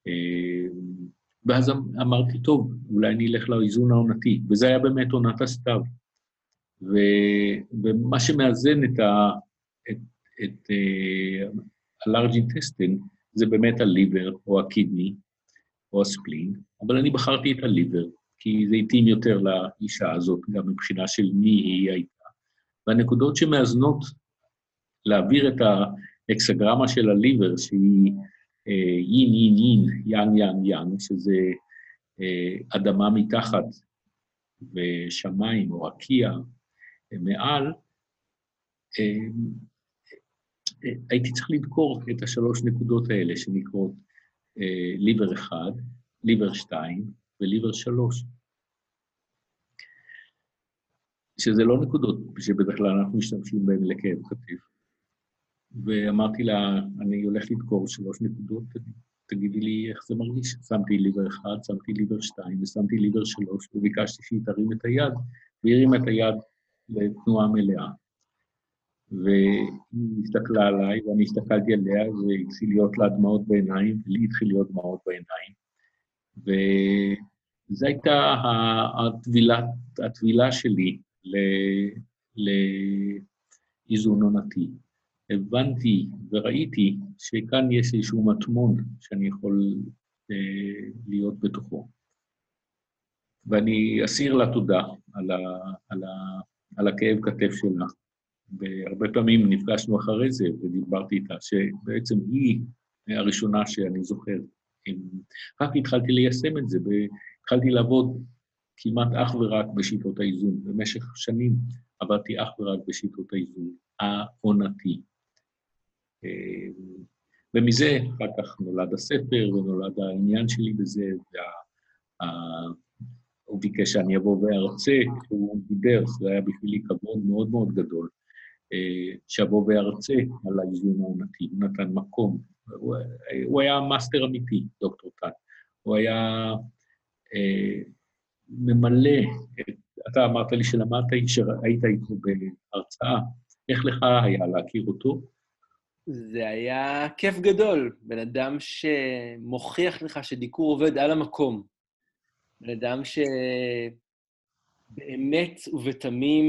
אה, ואז אמ-, אמרתי, טוב, אולי אני אלך לאיזון העונתי, וזה היה באמת עונת הסתיו. ו, ומה שמאזן את, ה, את, את uh, ה-large intestine זה באמת הליבר או הקידני או הספלין, אבל אני בחרתי את הליבר, כי זה התאים יותר לאישה הזאת, גם מבחינה של מי היא הייתה. והנקודות שמאזנות להעביר את האקסגרמה של הליבר, שהיא אה, יין, יין, יין, יאן, יאן, יאן, שזה אה, אדמה מתחת ושמיים או רקיע מעל, אה, אה, הייתי צריך לדקור את השלוש נקודות האלה שנקראות ליבר אחד, ליבר שתיים וליבר שלוש. שזה לא נקודות שבדרך כלל אנחנו משתמשים בהן לכאב כתף. ואמרתי לה, אני הולך לדקור שלוש נקודות, תגידי לי איך זה מרגיש. שמתי ליבר אחד, שמתי ליבר שתיים ושמתי ליבר שלוש, וביקשתי שהיא תרים את היד, והיא הרימה את היד לתנועה מלאה. והיא הסתכלה עליי, ואני הסתכלתי עליה, והתחיל להיות לה דמעות בעיניים, ולי התחיל להיות דמעות בעיניים. וזו הייתה הטבילה שלי לאיזון עונתי. הבנתי וראיתי שכאן יש איזשהו מטמון שאני יכול אה, להיות בתוכו. ואני אסיר לה תודה על, ה, על, ה, על הכאב כתף שלה. והרבה פעמים נפגשנו אחרי זה ודיברתי איתה, שבעצם היא הראשונה שאני זוכר. רק התחלתי ליישם את זה, והתחלתי לעבוד כמעט אך ורק בשיטות האיזון. במשך שנים עבדתי אך ורק בשיטות האיזון העונתי. ומזה אחר כך נולד הספר ונולד העניין שלי בזה, והוא ביקש שאני אבוא וארצה, הוא דיבר, זה היה בשבילי כבוד מאוד מאוד גדול. שיבוא וירצה על האיזון העונתי, הוא נתן מקום. הוא, הוא היה מאסטר אמיתי, דוקטור טאן. הוא היה אה, ממלא, את, אתה אמרת לי שלמדת, שהיית איתו בהרצאה, איך לך היה להכיר אותו? זה היה כיף גדול, בן אדם שמוכיח לך שדיקור עובד על המקום. בן אדם שבאמת ובתמים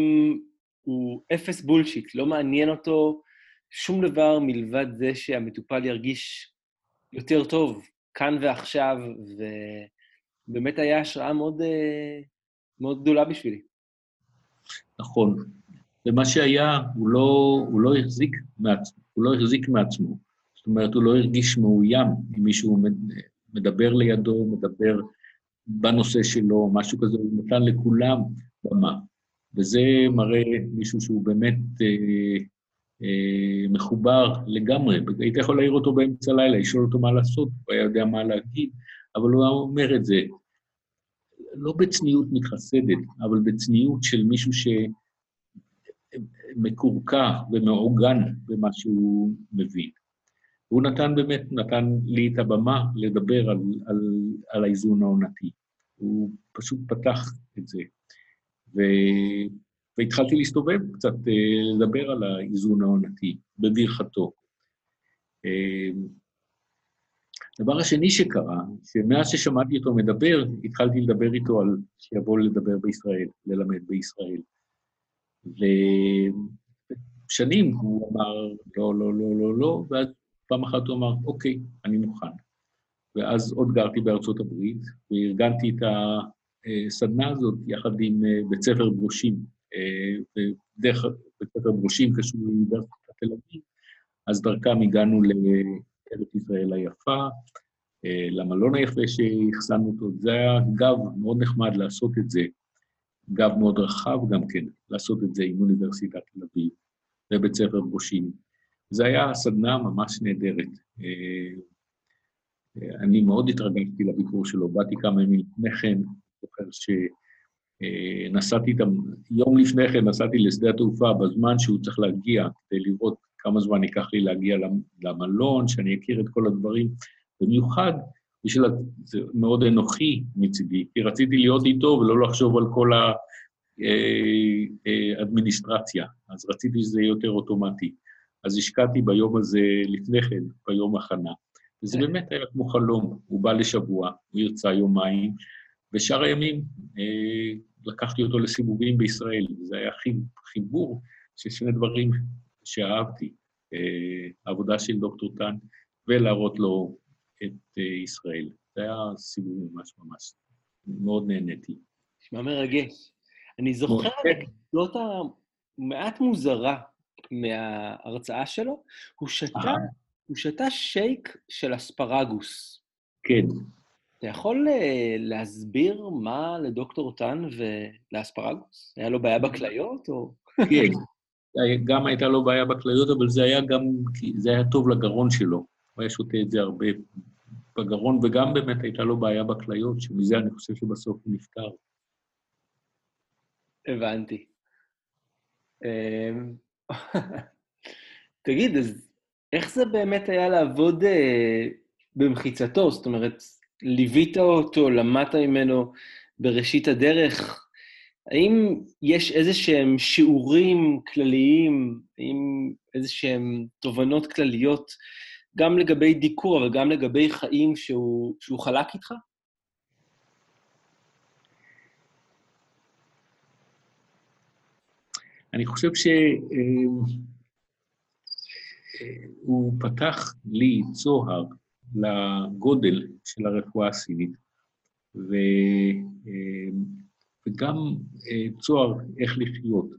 הוא אפס בולשיט, לא מעניין אותו שום דבר מלבד זה שהמטופל ירגיש יותר טוב כאן ועכשיו, ובאמת היה השראה מאוד, מאוד גדולה בשבילי. נכון. ומה שהיה, הוא לא, הוא לא החזיק מעצמו, הוא לא החזיק מעצמו. זאת אומרת, הוא לא הרגיש מאוים אם מישהו מדבר לידו, מדבר בנושא שלו, משהו כזה, הוא נתן לכולם במה. וזה מראה מישהו שהוא באמת אה, אה, מחובר לגמרי. היית יכול להעיר אותו באמצע הלילה, לשאול אותו מה לעשות, הוא היה יודע מה להגיד, אבל הוא היה אומר את זה לא בצניעות מתחסדת, אבל בצניעות של מישהו שמקורקע ומעוגן במה שהוא מבין. הוא נתן באמת, נתן לי את הבמה לדבר על, על, על האיזון העונתי. הוא פשוט פתח את זה. ו... והתחלתי להסתובב קצת, אה, לדבר על האיזון העונתי, בברכתו. אה, הדבר השני שקרה, שמאז ששמעתי אותו מדבר, התחלתי לדבר איתו על שיבוא לדבר בישראל, ללמד בישראל. ושנים הוא אמר, לא, לא, לא, לא, לא, ואז פעם אחת הוא אמר, אוקיי, אני מוכן. ואז עוד גרתי בארצות הברית, וארגנתי את הסדנה הזאת יחד עם אה, בית ספר ברושים, אה, ודרך בית ספר ברושים קשור לאוניברסיטת תל אביב, אז דרכם הגענו לארץ ישראל היפה, אה, למלון היפה שהחסנו אותו. זה היה גב מאוד נחמד לעשות את זה, גב מאוד רחב גם כן, לעשות את זה עם אוניברסיטת תל אביב ובית ספר ברושים. זו הייתה סדנה ממש נהדרת. אני מאוד התרגשתי לביקור שלו, באתי כמה ימים לפני כן, זוכר שנסעתי איתם, יום לפני כן נסעתי לשדה התעופה בזמן שהוא צריך להגיע, כדי לראות כמה זמן ייקח לי להגיע למלון, שאני אכיר את כל הדברים. במיוחד, בשביל, זה מאוד אנוכי מצידי, כי רציתי להיות איתו ולא לחשוב על כל האדמיניסטרציה, אה, אה, אז רציתי שזה יהיה יותר אוטומטי. אז השקעתי ביום הזה לפני כן, ביום הכנה. וזה באמת היה כמו חלום, הוא בא לשבוע, הוא ירצה יומיים, ושאר הימים אה, לקחתי אותו לסיבובים בישראל. זה היה חיבור של שני דברים שאהבתי, אה, העבודה של דוקטור טאן, ולהראות לו את אה, ישראל. זה היה סיבוב ממש ממש, מאוד נהניתי. נשמע מרגש. אני זוכר אנקדוטה מעט מוזרה מההרצאה שלו, הוא שתה, הוא שתה שייק של אספרגוס. כן. אתה יכול אה, להסביר מה לדוקטור טן ולאספרגוס? היה לו בעיה בכליות, או... כן, גם הייתה לו בעיה בכליות, אבל זה היה גם, זה היה טוב לגרון שלו. הוא היה שותה את זה הרבה בגרון, וגם באמת הייתה לו בעיה בכליות, שמזה אני חושב שבסוף הוא נפטר. הבנתי. אמ, תגיד, אז איך זה באמת היה לעבוד אה, במחיצתו? זאת אומרת, ליווית אותו, למדת ממנו בראשית הדרך, האם יש איזה שהם שיעורים כלליים, האם איזה שהם תובנות כלליות, גם לגבי דיקור, אבל גם לגבי חיים שהוא, שהוא חלק איתך? אני חושב שהוא אה, פתח לי צוהר לגודל של הרפואה הסינית, ו, אה, וגם אה, צוהר איך לחיות.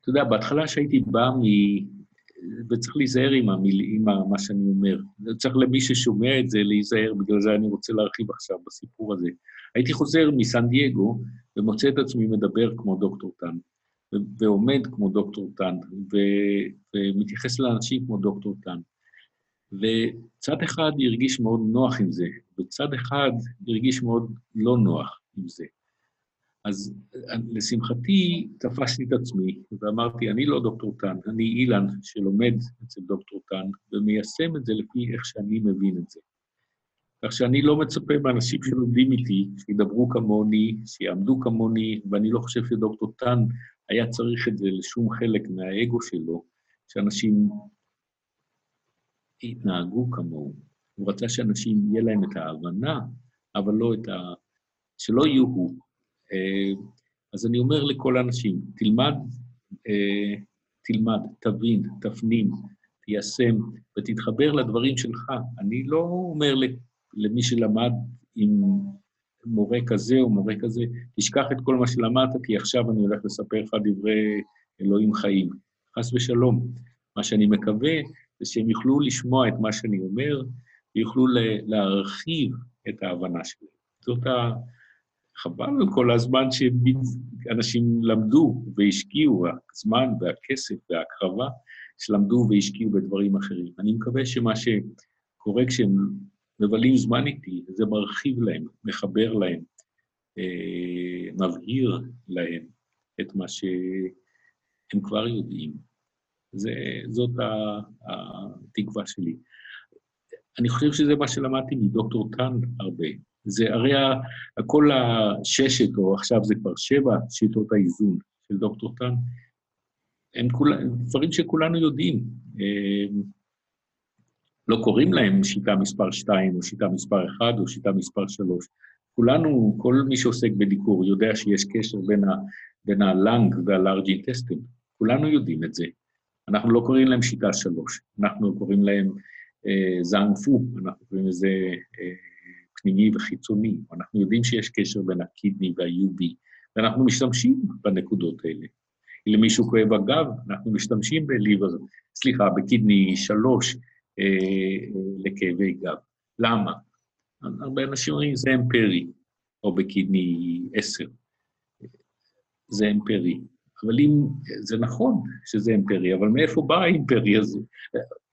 אתה יודע, בהתחלה שהייתי בא מ... וצריך להיזהר עם, המיל... עם מה שאני אומר. צריך למי ששומע את זה להיזהר, בגלל זה אני רוצה להרחיב עכשיו בסיפור הזה. הייתי חוזר מסן דייגו ומוצא את עצמי מדבר כמו דוקטור טאן. ועומד כמו דוקטור טאן, ומתייחס לאנשים כמו דוקטור טאן. וצד אחד הרגיש מאוד נוח עם זה, וצד אחד הרגיש מאוד לא נוח. עם זה. אז לשמחתי תפסתי את עצמי ואמרתי, אני לא דוקטור טן, אני אילן שלומד אצל דוקטור טן ומיישם את זה לפי איך שאני מבין את זה. כך שאני לא מצפה מאנשים שלומדים איתי, שידברו כמוני, שיעמדו כמוני, ואני לא חושב שדוקטור טן היה צריך את זה לשום חלק מהאגו שלו, שאנשים יתנהגו כמוהו. הוא רצה שאנשים, יהיה להם את ההבנה, אבל לא את ה... שלא יהיו הוא. אז אני אומר לכל האנשים, תלמד, אה, תלמד, תבין, תפנים, תיישם ותתחבר לדברים שלך. אני לא אומר למי שלמד עם מורה כזה או מורה כזה, תשכח את כל מה שלמדת, כי עכשיו אני הולך לספר לך דברי אלוהים חיים. חס ושלום. מה שאני מקווה זה שהם יוכלו לשמוע את מה שאני אומר, ויוכלו להרחיב את ההבנה שלהם. זאת ה... חבל על כל הזמן שאנשים למדו והשקיעו, הזמן והכסף וההקרבה, שלמדו והשקיעו בדברים אחרים. אני מקווה שמה שקורה כשהם מבלים זמן איתי, זה מרחיב להם, מחבר להם, אה, מבהיר להם את מה שהם כבר יודעים. זה, זאת התקווה שלי. אני חושב שזה מה שלמדתי מדוקטור טאן הרבה. זה הרי כל הששת, או עכשיו זה כבר שבע, שיטות האיזון של דוקטור טאן, הם כול, דברים שכולנו יודעים. אה, לא קוראים להם שיטה מספר 2, או שיטה מספר 1, או שיטה מספר 3. כולנו, כל מי שעוסק בדיקור, יודע שיש קשר בין, ה, בין הלנג והלארג' אינטסטין. כולנו יודעים את זה. אנחנו לא קוראים להם שיטה 3, אנחנו קוראים להם אה, זענג פו, אנחנו קוראים לזה אה, פנימי וחיצוני. אנחנו יודעים שיש קשר בין הקידני וה-UB, ואנחנו משתמשים בנקודות האלה. אם למישהו כואב הגב, אנחנו משתמשים בליבר, סליחה, בקידני 3, אה, לכאבי גב. למה? הרבה אנשים אומרים, זה אמפרי, או בקידני 10. זה אמפרי. אבל אם, זה נכון שזה אמפרי, אבל מאיפה בא האימפרי הזה?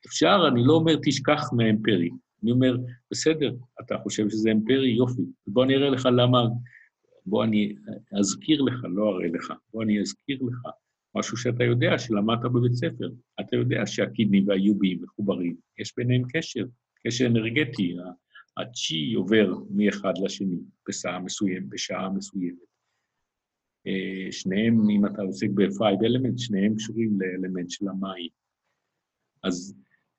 אפשר, אני לא אומר תשכח מהאמפרי, אני אומר, בסדר, אתה חושב שזה אמפרי, יופי, בוא אני אראה לך למה, בוא אני אזכיר לך, לא אראה לך, בוא אני אזכיר לך משהו שאתה יודע, שלמדת בבית ספר. אתה יודע שהקידני והיובי מחוברים, יש ביניהם קשר, קשר אנרגטי, הצ'י עובר מאחד לשני בשעה מסוימת, בשעה מסוימת. אה, שניהם, אם אתה עוסק ב-five element, שניהם קשורים לאלמנט של המים. אז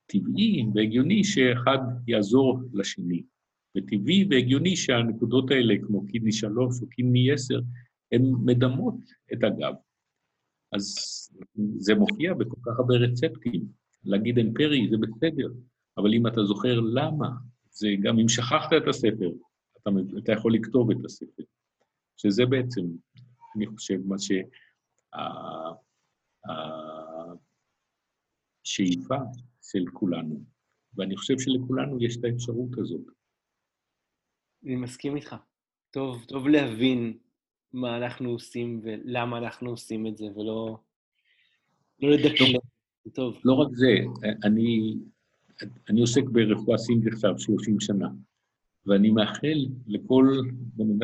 טבעי והגיוני שאחד יעזור לשני, וטבעי והגיוני שהנקודות האלה, כמו קידני שלוש או קידני עשר, הן מדמות את הגב. אז זה מופיע בכל כך הרבה רצפטים. להגיד אמפרי זה בסדר, אבל אם אתה זוכר למה, זה גם אם שכחת את הספר, אתה, אתה יכול לכתוב את הספר. שזה בעצם, אני חושב, מה שהשאיפה של כולנו. ואני חושב שלכולנו יש את האפשרות הזאת. אני מסכים איתך. טוב, טוב להבין מה אנחנו עושים ולמה אנחנו עושים את זה, ולא לא לדקלם. טוב. לא רק זה, אני, אני עוסק ברפואה סינית עכשיו 30 שנה, ואני מאחל לכל...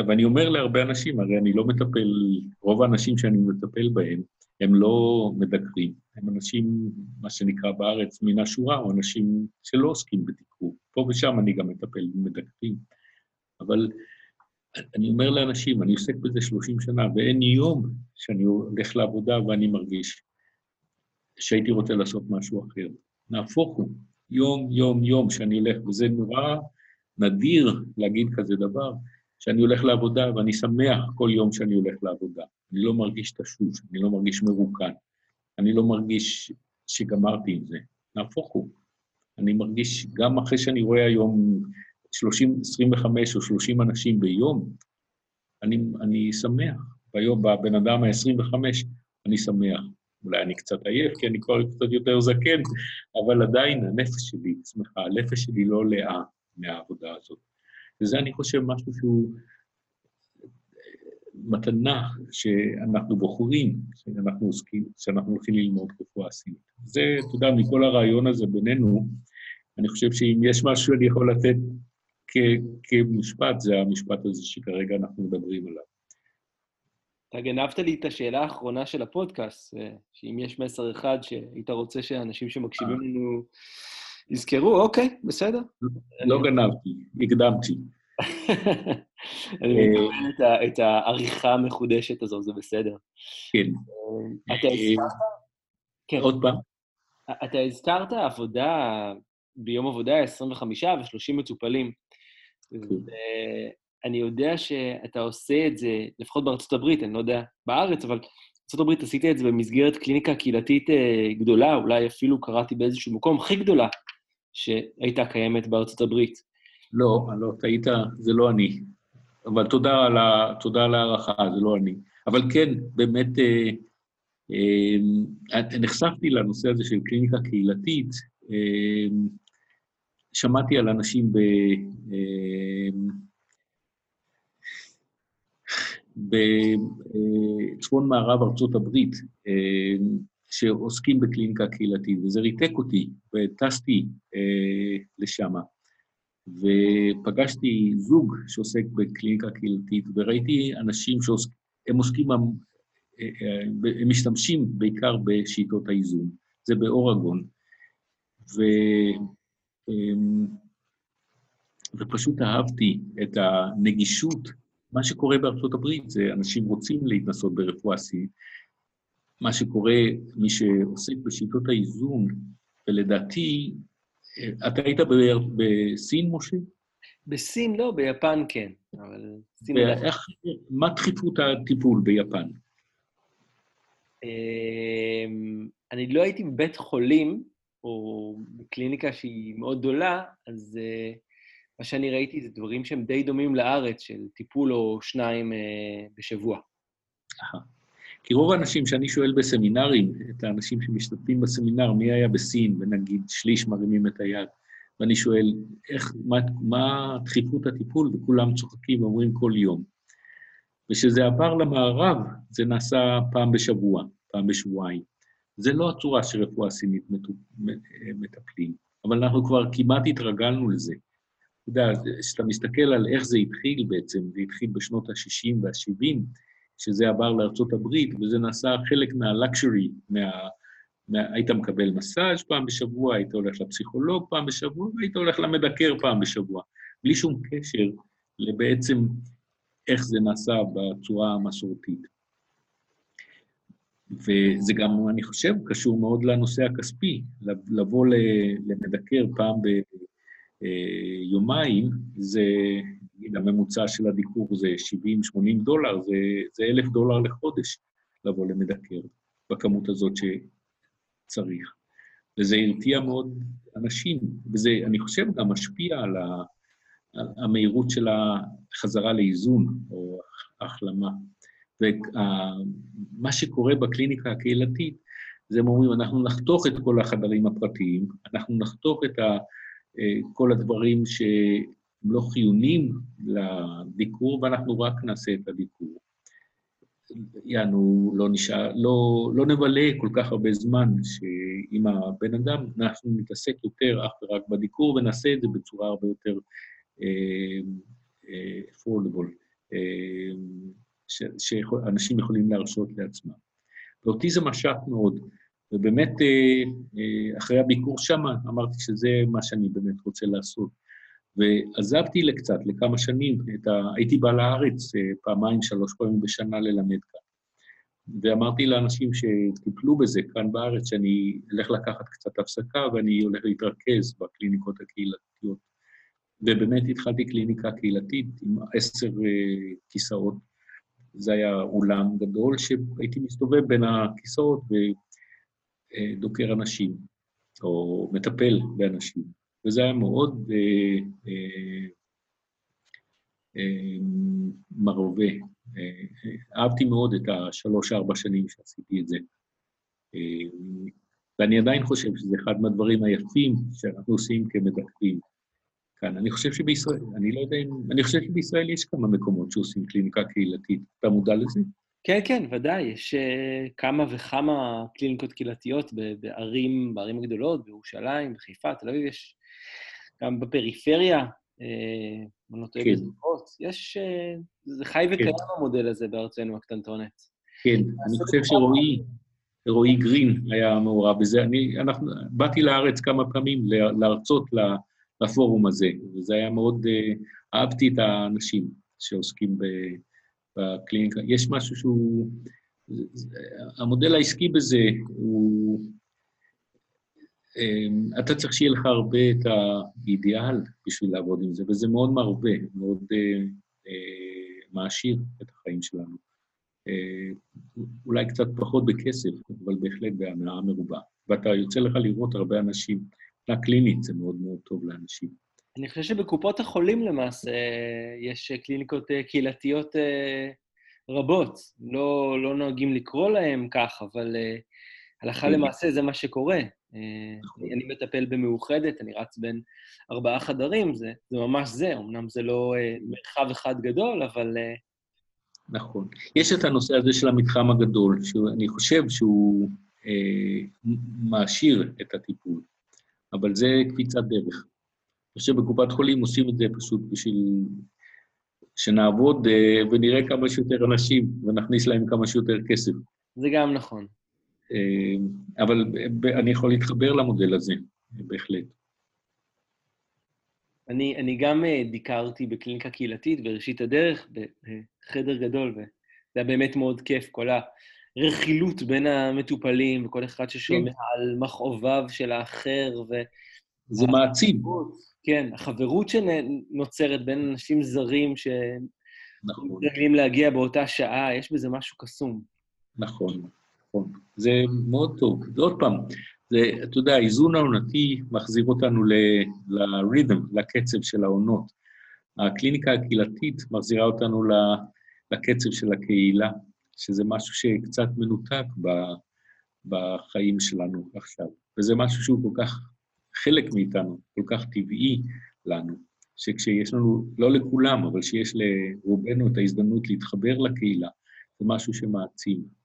ואני אומר להרבה אנשים, הרי אני לא מטפל, רוב האנשים שאני מטפל בהם, הם לא מדקרים, הם אנשים, מה שנקרא בארץ, מן השורה, או אנשים שלא עוסקים בדיקור. פה ושם אני גם מטפל במדקרים. אבל אני אומר לאנשים, אני עוסק בזה 30 שנה, ואין יום שאני הולך לעבודה ואני מרגיש שהייתי רוצה לעשות משהו אחר. נהפוך הוא, יום, יום, יום שאני הולך, וזה נורא נדיר להגיד כזה דבר, שאני הולך לעבודה ואני שמח כל יום שאני הולך לעבודה. אני לא מרגיש תשוש, אני לא מרגיש מרוקן, אני לא מרגיש שגמרתי עם זה. נהפוך הוא. אני מרגיש, גם אחרי שאני רואה היום 30, 25 או 30 אנשים ביום, אני, אני שמח. ביום, בבן אדם ה-25, אני שמח. אולי אני קצת עייף, כי אני כבר קצת יותר זקן, אבל עדיין הנפש שלי שמחה, הנפש שלי לא לאה מהעבודה הזאת. וזה, אני חושב, משהו שהוא מתנה שאנחנו בוחרים, שאנחנו עוסקים, שאנחנו הולכים ללמוד רפואה סינית. זה, אתה יודע, מכל הרעיון הזה בינינו, אני חושב שאם יש משהו שאני יכול לתת כמשפט, זה המשפט הזה שכרגע אנחנו מדברים עליו. אתה גנבת לי את השאלה האחרונה של הפודקאסט, אה, שאם יש מסר אחד שהיית רוצה שאנשים שמקשיבים אה. לנו יזכרו, אוקיי, בסדר. לא גנבתי, הקדמתי. אני מקבל את העריכה המחודשת הזו, זה בסדר. כן. אתה הזכרת? כן. עוד פעם. אתה הזכרת עבודה, ביום עבודה 25 ו-30 מטופלים. אני יודע שאתה עושה את זה, לפחות בארצות הברית, אני לא יודע בארץ, אבל בארצות הברית עשית את זה במסגרת קליניקה קהילתית גדולה, אולי אפילו קראתי באיזשהו מקום הכי גדולה שהייתה קיימת בארצות הברית. לא, לא, טעית, זה לא אני. אבל תודה על, ההערכה, זה לא אני. אבל כן, באמת, אה, אה, נחשפתי לנושא הזה של קליניקה קהילתית. אה, שמעתי על אנשים ב... אה, בצפון מערב ארצות הברית, אה, שעוסקים בקליניקה קהילתית, וזה ריתק אותי, וטסתי אה, לשם. ופגשתי זוג שעוסק בקליניקה קהילתית, וראיתי אנשים שהם עוסקים, הם משתמשים בעיקר בשיטות האיזון. זה באורגון. ו... ופשוט אהבתי את הנגישות. מה שקורה בארצות הברית זה אנשים רוצים להתנסות ברפואה סינית. מה שקורה, מי שעוסק בשיטות האיזון, ולדעתי, אתה היית בסין, משה? בסין לא, ביפן כן, אבל... ואיך, מה דחיפות הטיפול ביפן? אמ, אני לא הייתי בבית חולים, או בקליניקה שהיא מאוד גדולה, אז uh, מה שאני ראיתי זה דברים שהם די דומים לארץ, של טיפול או שניים uh, בשבוע. כי רוב האנשים שאני שואל בסמינרים, את האנשים שמשתתפים בסמינר, מי היה בסין, ונגיד שליש מרימים את היד, ואני שואל, איך, מה, מה דחיפות הטיפול, וכולם צוחקים ואומרים כל יום. וכשזה עבר למערב, זה נעשה פעם בשבוע, פעם בשבועיים. זה לא הצורה שרפואה סינית מטפלים, אבל אנחנו כבר כמעט התרגלנו לזה. אתה יודע, כשאתה מסתכל על איך זה התחיל בעצם, זה התחיל בשנות ה-60 וה-70, שזה עבר לארצות הברית, וזה נעשה חלק מהלקשורי, מה... מה... היית מקבל מסאז' פעם בשבוע, היית הולך לפסיכולוג פעם בשבוע, והיית הולך למדקר פעם בשבוע, בלי שום קשר לבעצם איך זה נעשה בצורה המסורתית. וזה גם, אני חושב, קשור מאוד לנושא הכספי, לבוא למדקר פעם ביומיים, זה, נגיד, הממוצע של הדיקור זה 70-80 דולר, זה, זה אלף דולר לחודש לבוא למדקר, בכמות הזאת שצריך. וזה הרתיע מאוד אנשים, וזה, אני חושב, גם משפיע על, ה, על המהירות של החזרה לאיזון או החלמה. ומה שקורה בקליניקה הקהילתית, זה הם אומרים, אנחנו נחתוך את כל החדרים הפרטיים, אנחנו נחתוך את ה, כל הדברים שהם לא חיוניים לדיקור, ואנחנו רק נעשה את הדיקור. יענו, לא נשאר, לא, לא נבלה כל כך הרבה זמן שעם הבן אדם, אנחנו נתעסק יותר אך ורק בדיקור, ונעשה את זה בצורה הרבה יותר affordable. Uh, uh, uh, שאנשים יכולים להרשות לעצמם. ואותי זה משך מאוד, ובאמת אה, אה, אחרי הביקור שם אמרתי שזה מה שאני באמת רוצה לעשות. ועזבתי לקצת, לכמה שנים, ה... הייתי בא לארץ אה, פעמיים, שלוש פעמים בשנה ללמד כאן. ואמרתי לאנשים שטיפלו בזה כאן בארץ, שאני אלך לקחת קצת הפסקה ואני הולך להתרכז בקליניקות הקהילתיות. ובאמת התחלתי קליניקה קהילתית עם עשר כיסאות זה היה אולם גדול שהייתי מסתובב בין הכיסאות ודוקר אנשים, או מטפל באנשים. וזה היה מאוד אה, אה, אה, מרווה. אה, אהבתי מאוד את השלוש-ארבע שנים שעשיתי את זה. אה, ואני עדיין חושב שזה אחד מהדברים היפים שאנחנו עושים כמדקרים. כאן. אני חושב שבישראל, אני לא יודע אם... אני חושב שבישראל יש כמה מקומות שעושים קליניקה קהילתית. אתה מודע לזה? כן, כן, ודאי. יש uh, כמה וכמה קליניקות קהילתיות בערים, בערים הגדולות, בירושלים, בחיפה, תל אביב, יש גם בפריפריה, אה, אני לא טועה בזכות. יש... אה, זה חי וקיים כן. המודל הזה בארצנו הקטנטונת. כן, אני חושב שרועי, רועי גרין היה מעורב בזה. אני, אנחנו, באתי לארץ כמה פעמים להרצות לפורום הזה, וזה היה מאוד, אהבתי את האנשים שעוסקים בקליניקה. יש משהו שהוא, המודל העסקי בזה הוא, אתה צריך שיהיה לך הרבה את האידיאל בשביל לעבוד עם זה, וזה מאוד מרבה, מאוד אה, אה, מעשיר את החיים שלנו. אה, אולי קצת פחות בכסף, אבל בהחלט בהנאה מרובה. ואתה יוצא לך לראות הרבה אנשים. מבחינה קלינית זה מאוד מאוד טוב לאנשים. אני חושב שבקופות החולים למעשה יש קליניקות קהילתיות רבות. לא, לא נוהגים לקרוא להם כך, אבל הלכה למעשה זה מה שקורה. נכון. אני מטפל במאוחדת, אני רץ בין ארבעה חדרים, זה, זה ממש זה, אמנם זה לא אה, מרחב אחד גדול, אבל... אה, נכון. יש את הנושא הזה של המתחם הגדול, שאני חושב שהוא אה, מעשיר את הטיפול, אבל זה קפיצת דרך. אני חושב שבקופת חולים עושים את זה פשוט בשביל שנעבוד אה, ונראה כמה שיותר אנשים ונכניס להם כמה שיותר כסף. זה גם נכון. אה, אבל אני יכול להתחבר למודל הזה, בהחלט. אני, אני גם אה, דיקרתי בקליניקה קהילתית בראשית הדרך, בחדר גדול, וזה היה באמת מאוד כיף, כל הרכילות בין המטופלים, וכל אחד ששומע כן. על מכאוביו של האחר, ו... זה מעצים. כן, החברות שנוצרת בין אנשים זרים שמתרגלים נכון. להגיע באותה שעה, יש בזה משהו קסום. נכון. נכון. זה מאוד טוב. ועוד פעם, זה, אתה יודע, האיזון העונתי מחזיר אותנו לרית'ם, לקצב של העונות. הקליניקה הקהילתית מחזירה אותנו לקצב של הקהילה, שזה משהו שקצת מנותק בחיים שלנו עכשיו. וזה משהו שהוא כל כך חלק מאיתנו, כל כך טבעי לנו, שכשיש לנו, לא לכולם, אבל שיש לרובנו את ההזדמנות להתחבר לקהילה, זה משהו שמעצים.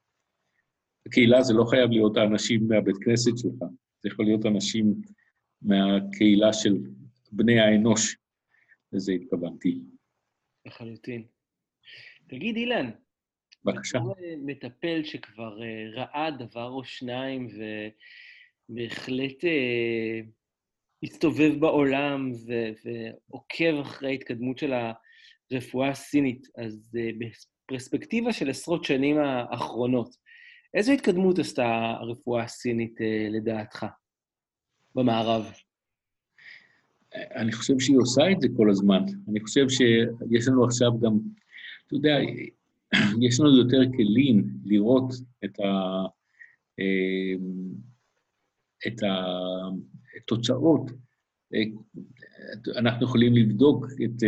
הקהילה זה לא חייב להיות האנשים מהבית כנסת שלך, זה יכול להיות אנשים מהקהילה של בני האנוש, לזה התכוונתי. לחלוטין. תגיד, אילן, בבקשה. בתור מטפל שכבר אה, ראה דבר או שניים ובהחלט אה, הסתובב בעולם ו... ועוקב אחרי ההתקדמות של הרפואה הסינית, אז אה, בפרספקטיבה של עשרות שנים האחרונות, איזו התקדמות עשתה הרפואה הסינית אה, לדעתך במערב? אני חושב שהיא עושה את זה כל הזמן. אני חושב שיש לנו עכשיו גם, אתה יודע, יש לנו יותר כלים לראות את, ה, אה, את התוצאות. אנחנו יכולים לבדוק את,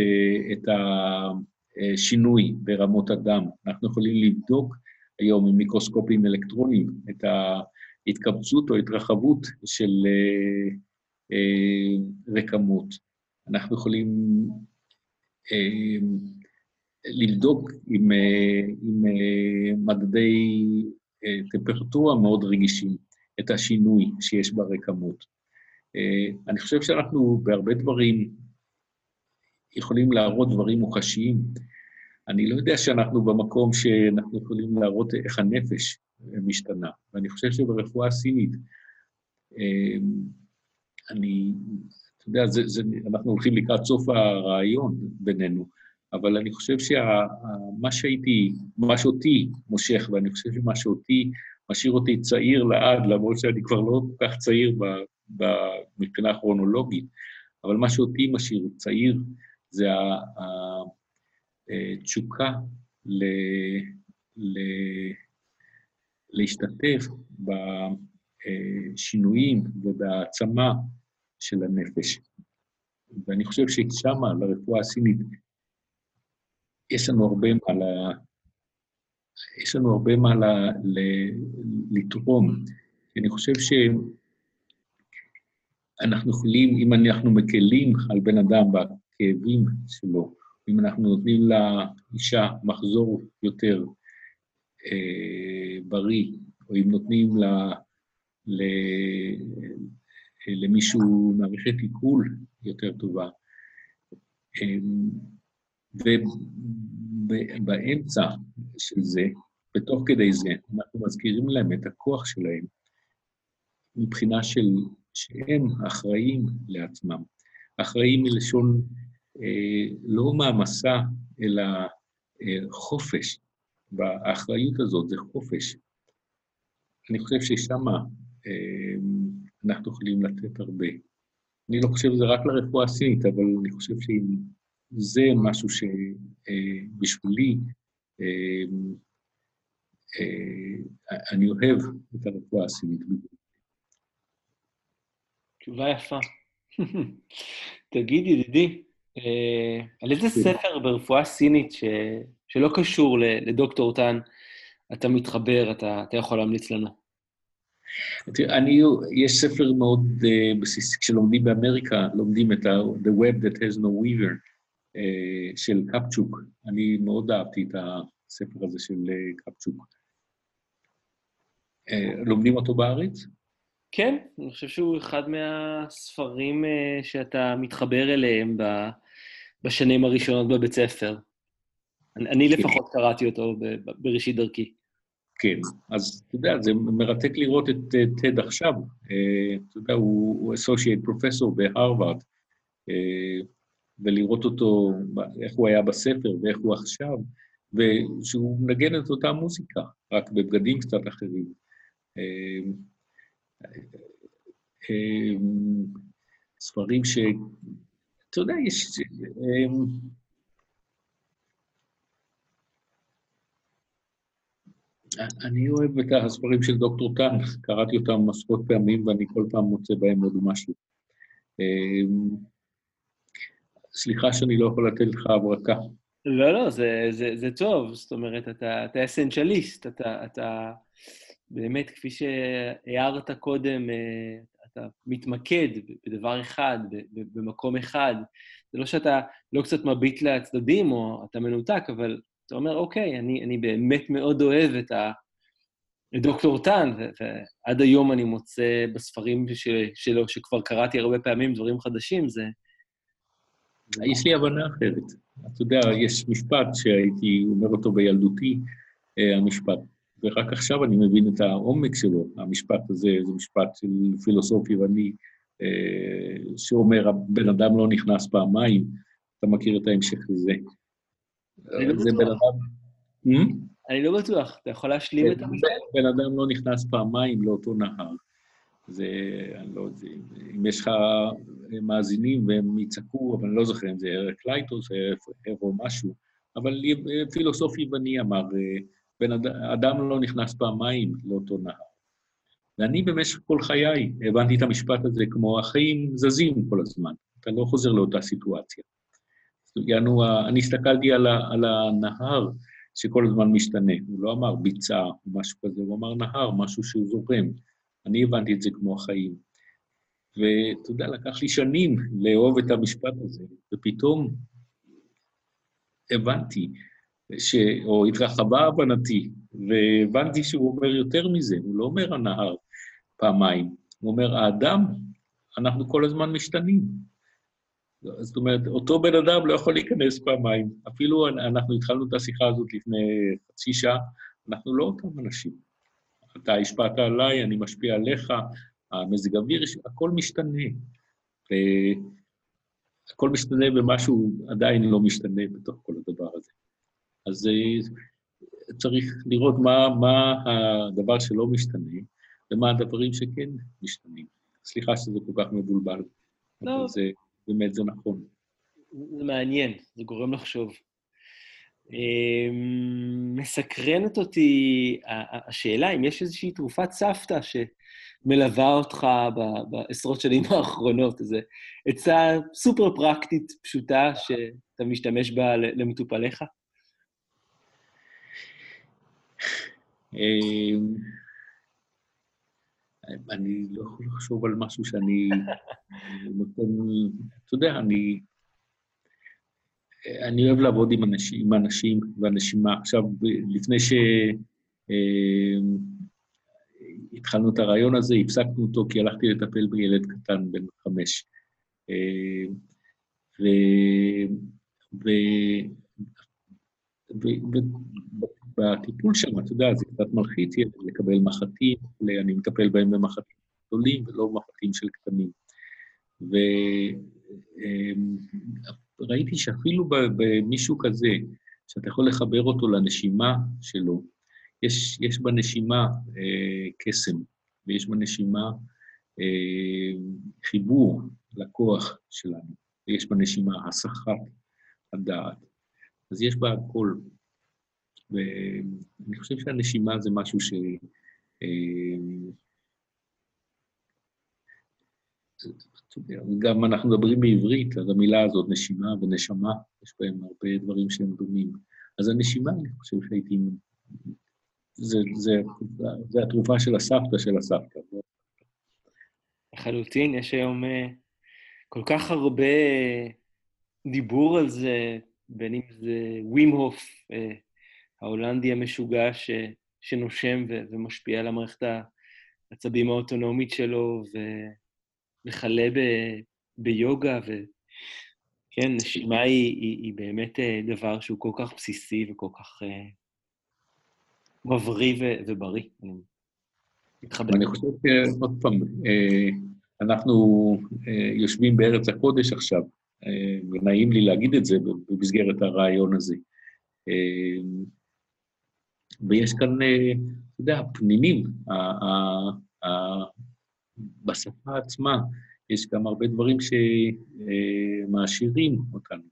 את השינוי ברמות הדם, אנחנו יכולים לבדוק היום עם מיקרוסקופים אלקטרוניים, את ההתקבצות או התרחבות של אה, אה, רקמות. אנחנו יכולים אה, לבדוק עם, עם מדדי טמפרטורה מאוד רגישים את השינוי שיש ברקמות. אני חושב שאנחנו בהרבה דברים יכולים להראות דברים מוחשיים. אני לא יודע שאנחנו במקום שאנחנו יכולים להראות איך הנפש משתנה, ואני חושב שברפואה הסינית, אמ, אני, אתה יודע, זה, זה, אנחנו הולכים לקראת סוף הרעיון בינינו, אבל אני חושב שמה שהייתי, מה שאותי מושך, ואני חושב שמה שאותי משאיר אותי צעיר לעד, למרות שאני כבר לא כל כך צעיר ב, ב, מבחינה כרונולוגית, אבל מה שאותי משאיר צעיר זה ה, ה, תשוקה ל, ל, להשתתף בשינויים ובהעצמה של הנפש. ואני חושב ששמה, לרפואה הסינית, יש לנו הרבה מה ל... יש לנו הרבה מה ל... ל... לתרום. אני חושב שאנחנו יכולים, אם אנחנו מקלים על בן אדם בכאבים שלו, אם אנחנו נותנים לאישה מחזור יותר אה, בריא, או אם נותנים לה, ל, למישהו מערכת עיכול יותר טובה, ובאמצע של זה, ותוך כדי זה, אנחנו מזכירים להם את הכוח שלהם מבחינה של שהם אחראים לעצמם. אחראים מלשון אה, לא מעמסה, אלא אה, חופש. והאחריות הזאת זה חופש. אני חושב ששם אה, אנחנו יכולים לתת הרבה. אני לא חושב שזה רק לרפואה הסינית, אבל אני חושב שאם זה משהו שבשבילי, אה, אה, אני אוהב את הרפואה הסינית. תשובה יפה. תגיד, ידידי, אה, על איזה. ספר ברפואה סינית ש... שלא קשור לדוקטור טאן אתה מתחבר, אתה, אתה יכול להמליץ לנו? תראה, אני, יש ספר מאוד uh, בסיסי, כשלומדים באמריקה, לומדים את ה- The Web That Has No Weaver uh, של קפצ'וק. אני מאוד אהבתי את הספר הזה של uh, קפצ'וק. Uh, לומדים אותו בארץ? כן, אני חושב שהוא אחד מהספרים uh, שאתה מתחבר אליהם בשנים הראשונות בבית ספר. אני, אני כן. לפחות קראתי אותו בראשית דרכי. כן, אז אתה יודע, זה מרתק לראות את טד עכשיו. אה, אתה יודע, הוא אסושייט פרופסור בהרווארד, אה, ולראות אותו, איך הוא היה בספר ואיך הוא עכשיו, ושהוא מנגן את אותה מוזיקה, רק בבגדים קצת אחרים. אה, ספרים ש... אתה יודע, יש... אני אוהב את הספרים של דוקטור טאן, קראתי אותם עשרות פעמים ואני כל פעם מוצא בהם עוד משהו. אמ, סליחה שאני לא יכול לתת לך הברקה. לא, לא, זה, זה, זה טוב, זאת אומרת, אתה, אתה אסנצ'ליסט, אתה, אתה באמת, כפי שהערת קודם, אה, אתה מתמקד בדבר אחד, במקום אחד. זה לא שאתה לא קצת מביט לצדדים או אתה מנותק, אבל אתה אומר, אוקיי, אני, אני באמת מאוד אוהב את, דוקטור טאן, ועד היום אני מוצא בספרים ש, שלו, שכבר קראתי הרבה פעמים, דברים חדשים, זה... יש לי הבנה אחרת. אתה יודע, יש משפט שהייתי אומר אותו בילדותי, אה, המשפט, ורק עכשיו אני מבין את העומק שלו. המשפט הזה זה משפט של פילוסוף יווני, אה, שאומר, הבן אדם לא נכנס פעמיים, אתה מכיר את ההמשך לזה. אני לא בטוח. Hmm? אני לא בטוח, אתה יכול להשלים את המשפט? בן אדם לא נכנס פעמיים לאותו נהר. זה, אני לא יודע, אם יש לך מאזינים והם יצעקו, אבל אני לא זוכר אם זה אריק לייטוס או משהו, אבל פילוסוף יווני אמר, בן אדם, לא נכנס פעמיים לאותו נהר. ואני במשך כל חיי הבנתי את המשפט הזה כמו החיים זזים כל הזמן, אתה לא חוזר לאותה סיטואציה. יענו, אני הסתכלתי על, על הנהר שכל הזמן משתנה. הוא לא אמר ביצה או משהו כזה, הוא אמר נהר, משהו שהוא זורם. אני הבנתי את זה כמו החיים. ואתה יודע, לקח לי שנים לאהוב את המשפט הזה, ופתאום הבנתי, ש... או התרחבה הבנתי, והבנתי שהוא אומר יותר מזה, הוא לא אומר הנהר פעמיים, הוא אומר, האדם, אנחנו כל הזמן משתנים. זאת אומרת, אותו בן אדם לא יכול להיכנס פעמיים. אפילו אנחנו התחלנו את השיחה הזאת לפני חצי שעה, אנחנו לא אותם אנשים. אתה השפעת עליי, אני משפיע עליך, המזג אוויר, הכל משתנה. הכל משתנה ומשהו עדיין לא משתנה בתוך כל הדבר. אז אה, צריך לראות מה, מה הדבר שלא משתנה ומה הדברים שכן משתנים. סליחה שזה כל כך מבולבל. לא. זה... באמת זה נכון. זה מעניין, זה גורם לחשוב. אמ, מסקרנת אותי השאלה אם יש איזושהי תרופת סבתא שמלווה אותך בעשרות שנים האחרונות, איזו עצה סופר פרקטית, פשוטה, שאתה משתמש בה למטופליך? אמ, אני לא יכול לחשוב על משהו שאני נותן... אתה יודע, אני... אני אוהב לעבוד עם אנשים, עם אנשים ואנשים... עכשיו, לפני שהתחלנו את הרעיון הזה, הפסקנו אותו כי הלכתי לטפל בילד קטן בן חמש. ו... ו... ובטיפול שם, אתה יודע, זה קצת מלחיץ לקבל מחטים, אני מטפל בהם במחטים גדולים ולא מחטים של קטנים. וראיתי אמ, שאפילו במישהו כזה, שאתה יכול לחבר אותו לנשימה שלו, יש, יש בנשימה אה, קסם, ויש בנשימה אה, חיבור לכוח שלנו, ויש בנשימה הסחת הדעת. אז יש בה הכל. ואני חושב שהנשימה זה משהו ש... אה, גם אנחנו מדברים בעברית, אז המילה הזאת, נשימה ונשמה, יש בהם הרבה דברים שהם דומים. אז הנשימה, אני חושב שהייתי... זה, זה, זה התרופה של הסבתא של הסבתא. לחלוטין, יש היום אה, כל כך הרבה דיבור על זה, בין אם זה ווים הוף, אה, ההולנדי המשוגע ש, שנושם ו, ומשפיע על המערכת העצבים האוטונומית שלו, וכלה ב, ביוגה, וכן, נשימה היא, היא, היא באמת אה, דבר שהוא כל כך בסיסי וכל כך uh, מבריא ו, ובריא. אני מתחבר. אני חושב שעוד פעם, אנחנו יושבים בארץ הקודש עכשיו, ונעים לי להגיד את זה במסגרת הרעיון הזה. ויש כאן, אה, אתה יודע, פנינים. בשפה עצמה יש גם הרבה דברים שמעשירים אותנו.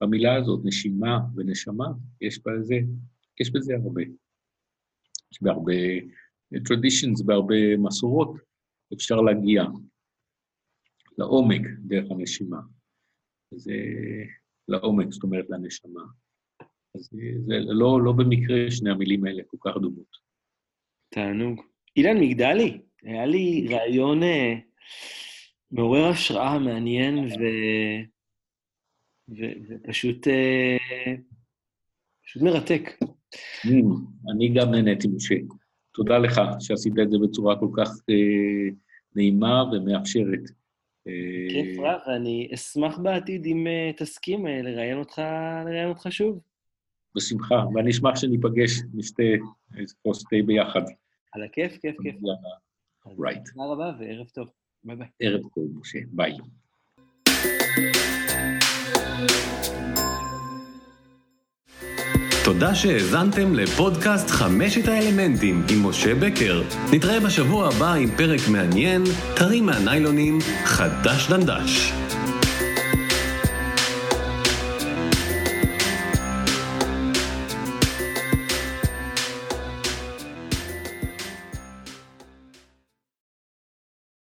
במילה הזאת, נשימה ונשמה, יש בזה, יש בזה הרבה. יש בהרבה traditions, בהרבה מסורות, אפשר להגיע לעומק דרך הנשימה. זה לעומק, זאת אומרת לנשמה. אז זה לא, לא במקרה שני המילים האלה כל כך דומות. תענוג. אילן מגדלי, היה לי רעיון אה, מעורר השראה, מעניין, ו... ו... ופשוט אה, פשוט מרתק. Mm, אני גם נהניתי, משה. תודה לך שעשית את זה בצורה כל כך אה, נעימה ומאפשרת. כיף רב, ואני אשמח בעתיד אם אה, תסכים אה, לראיין אותך, לראיין אותך שוב. בשמחה, ואני אשמח שניפגש, נשתה כוס תה ביחד. על הכיף, כיף, כיף. right. תודה רבה וערב טוב. ביי ביי. ערב טוב, משה. ביי. תודה שהאזנתם לפודקאסט חמשת האלמנטים עם משה בקר. נתראה בשבוע הבא עם פרק מעניין, טרי מהניילונים, חדש דנדש.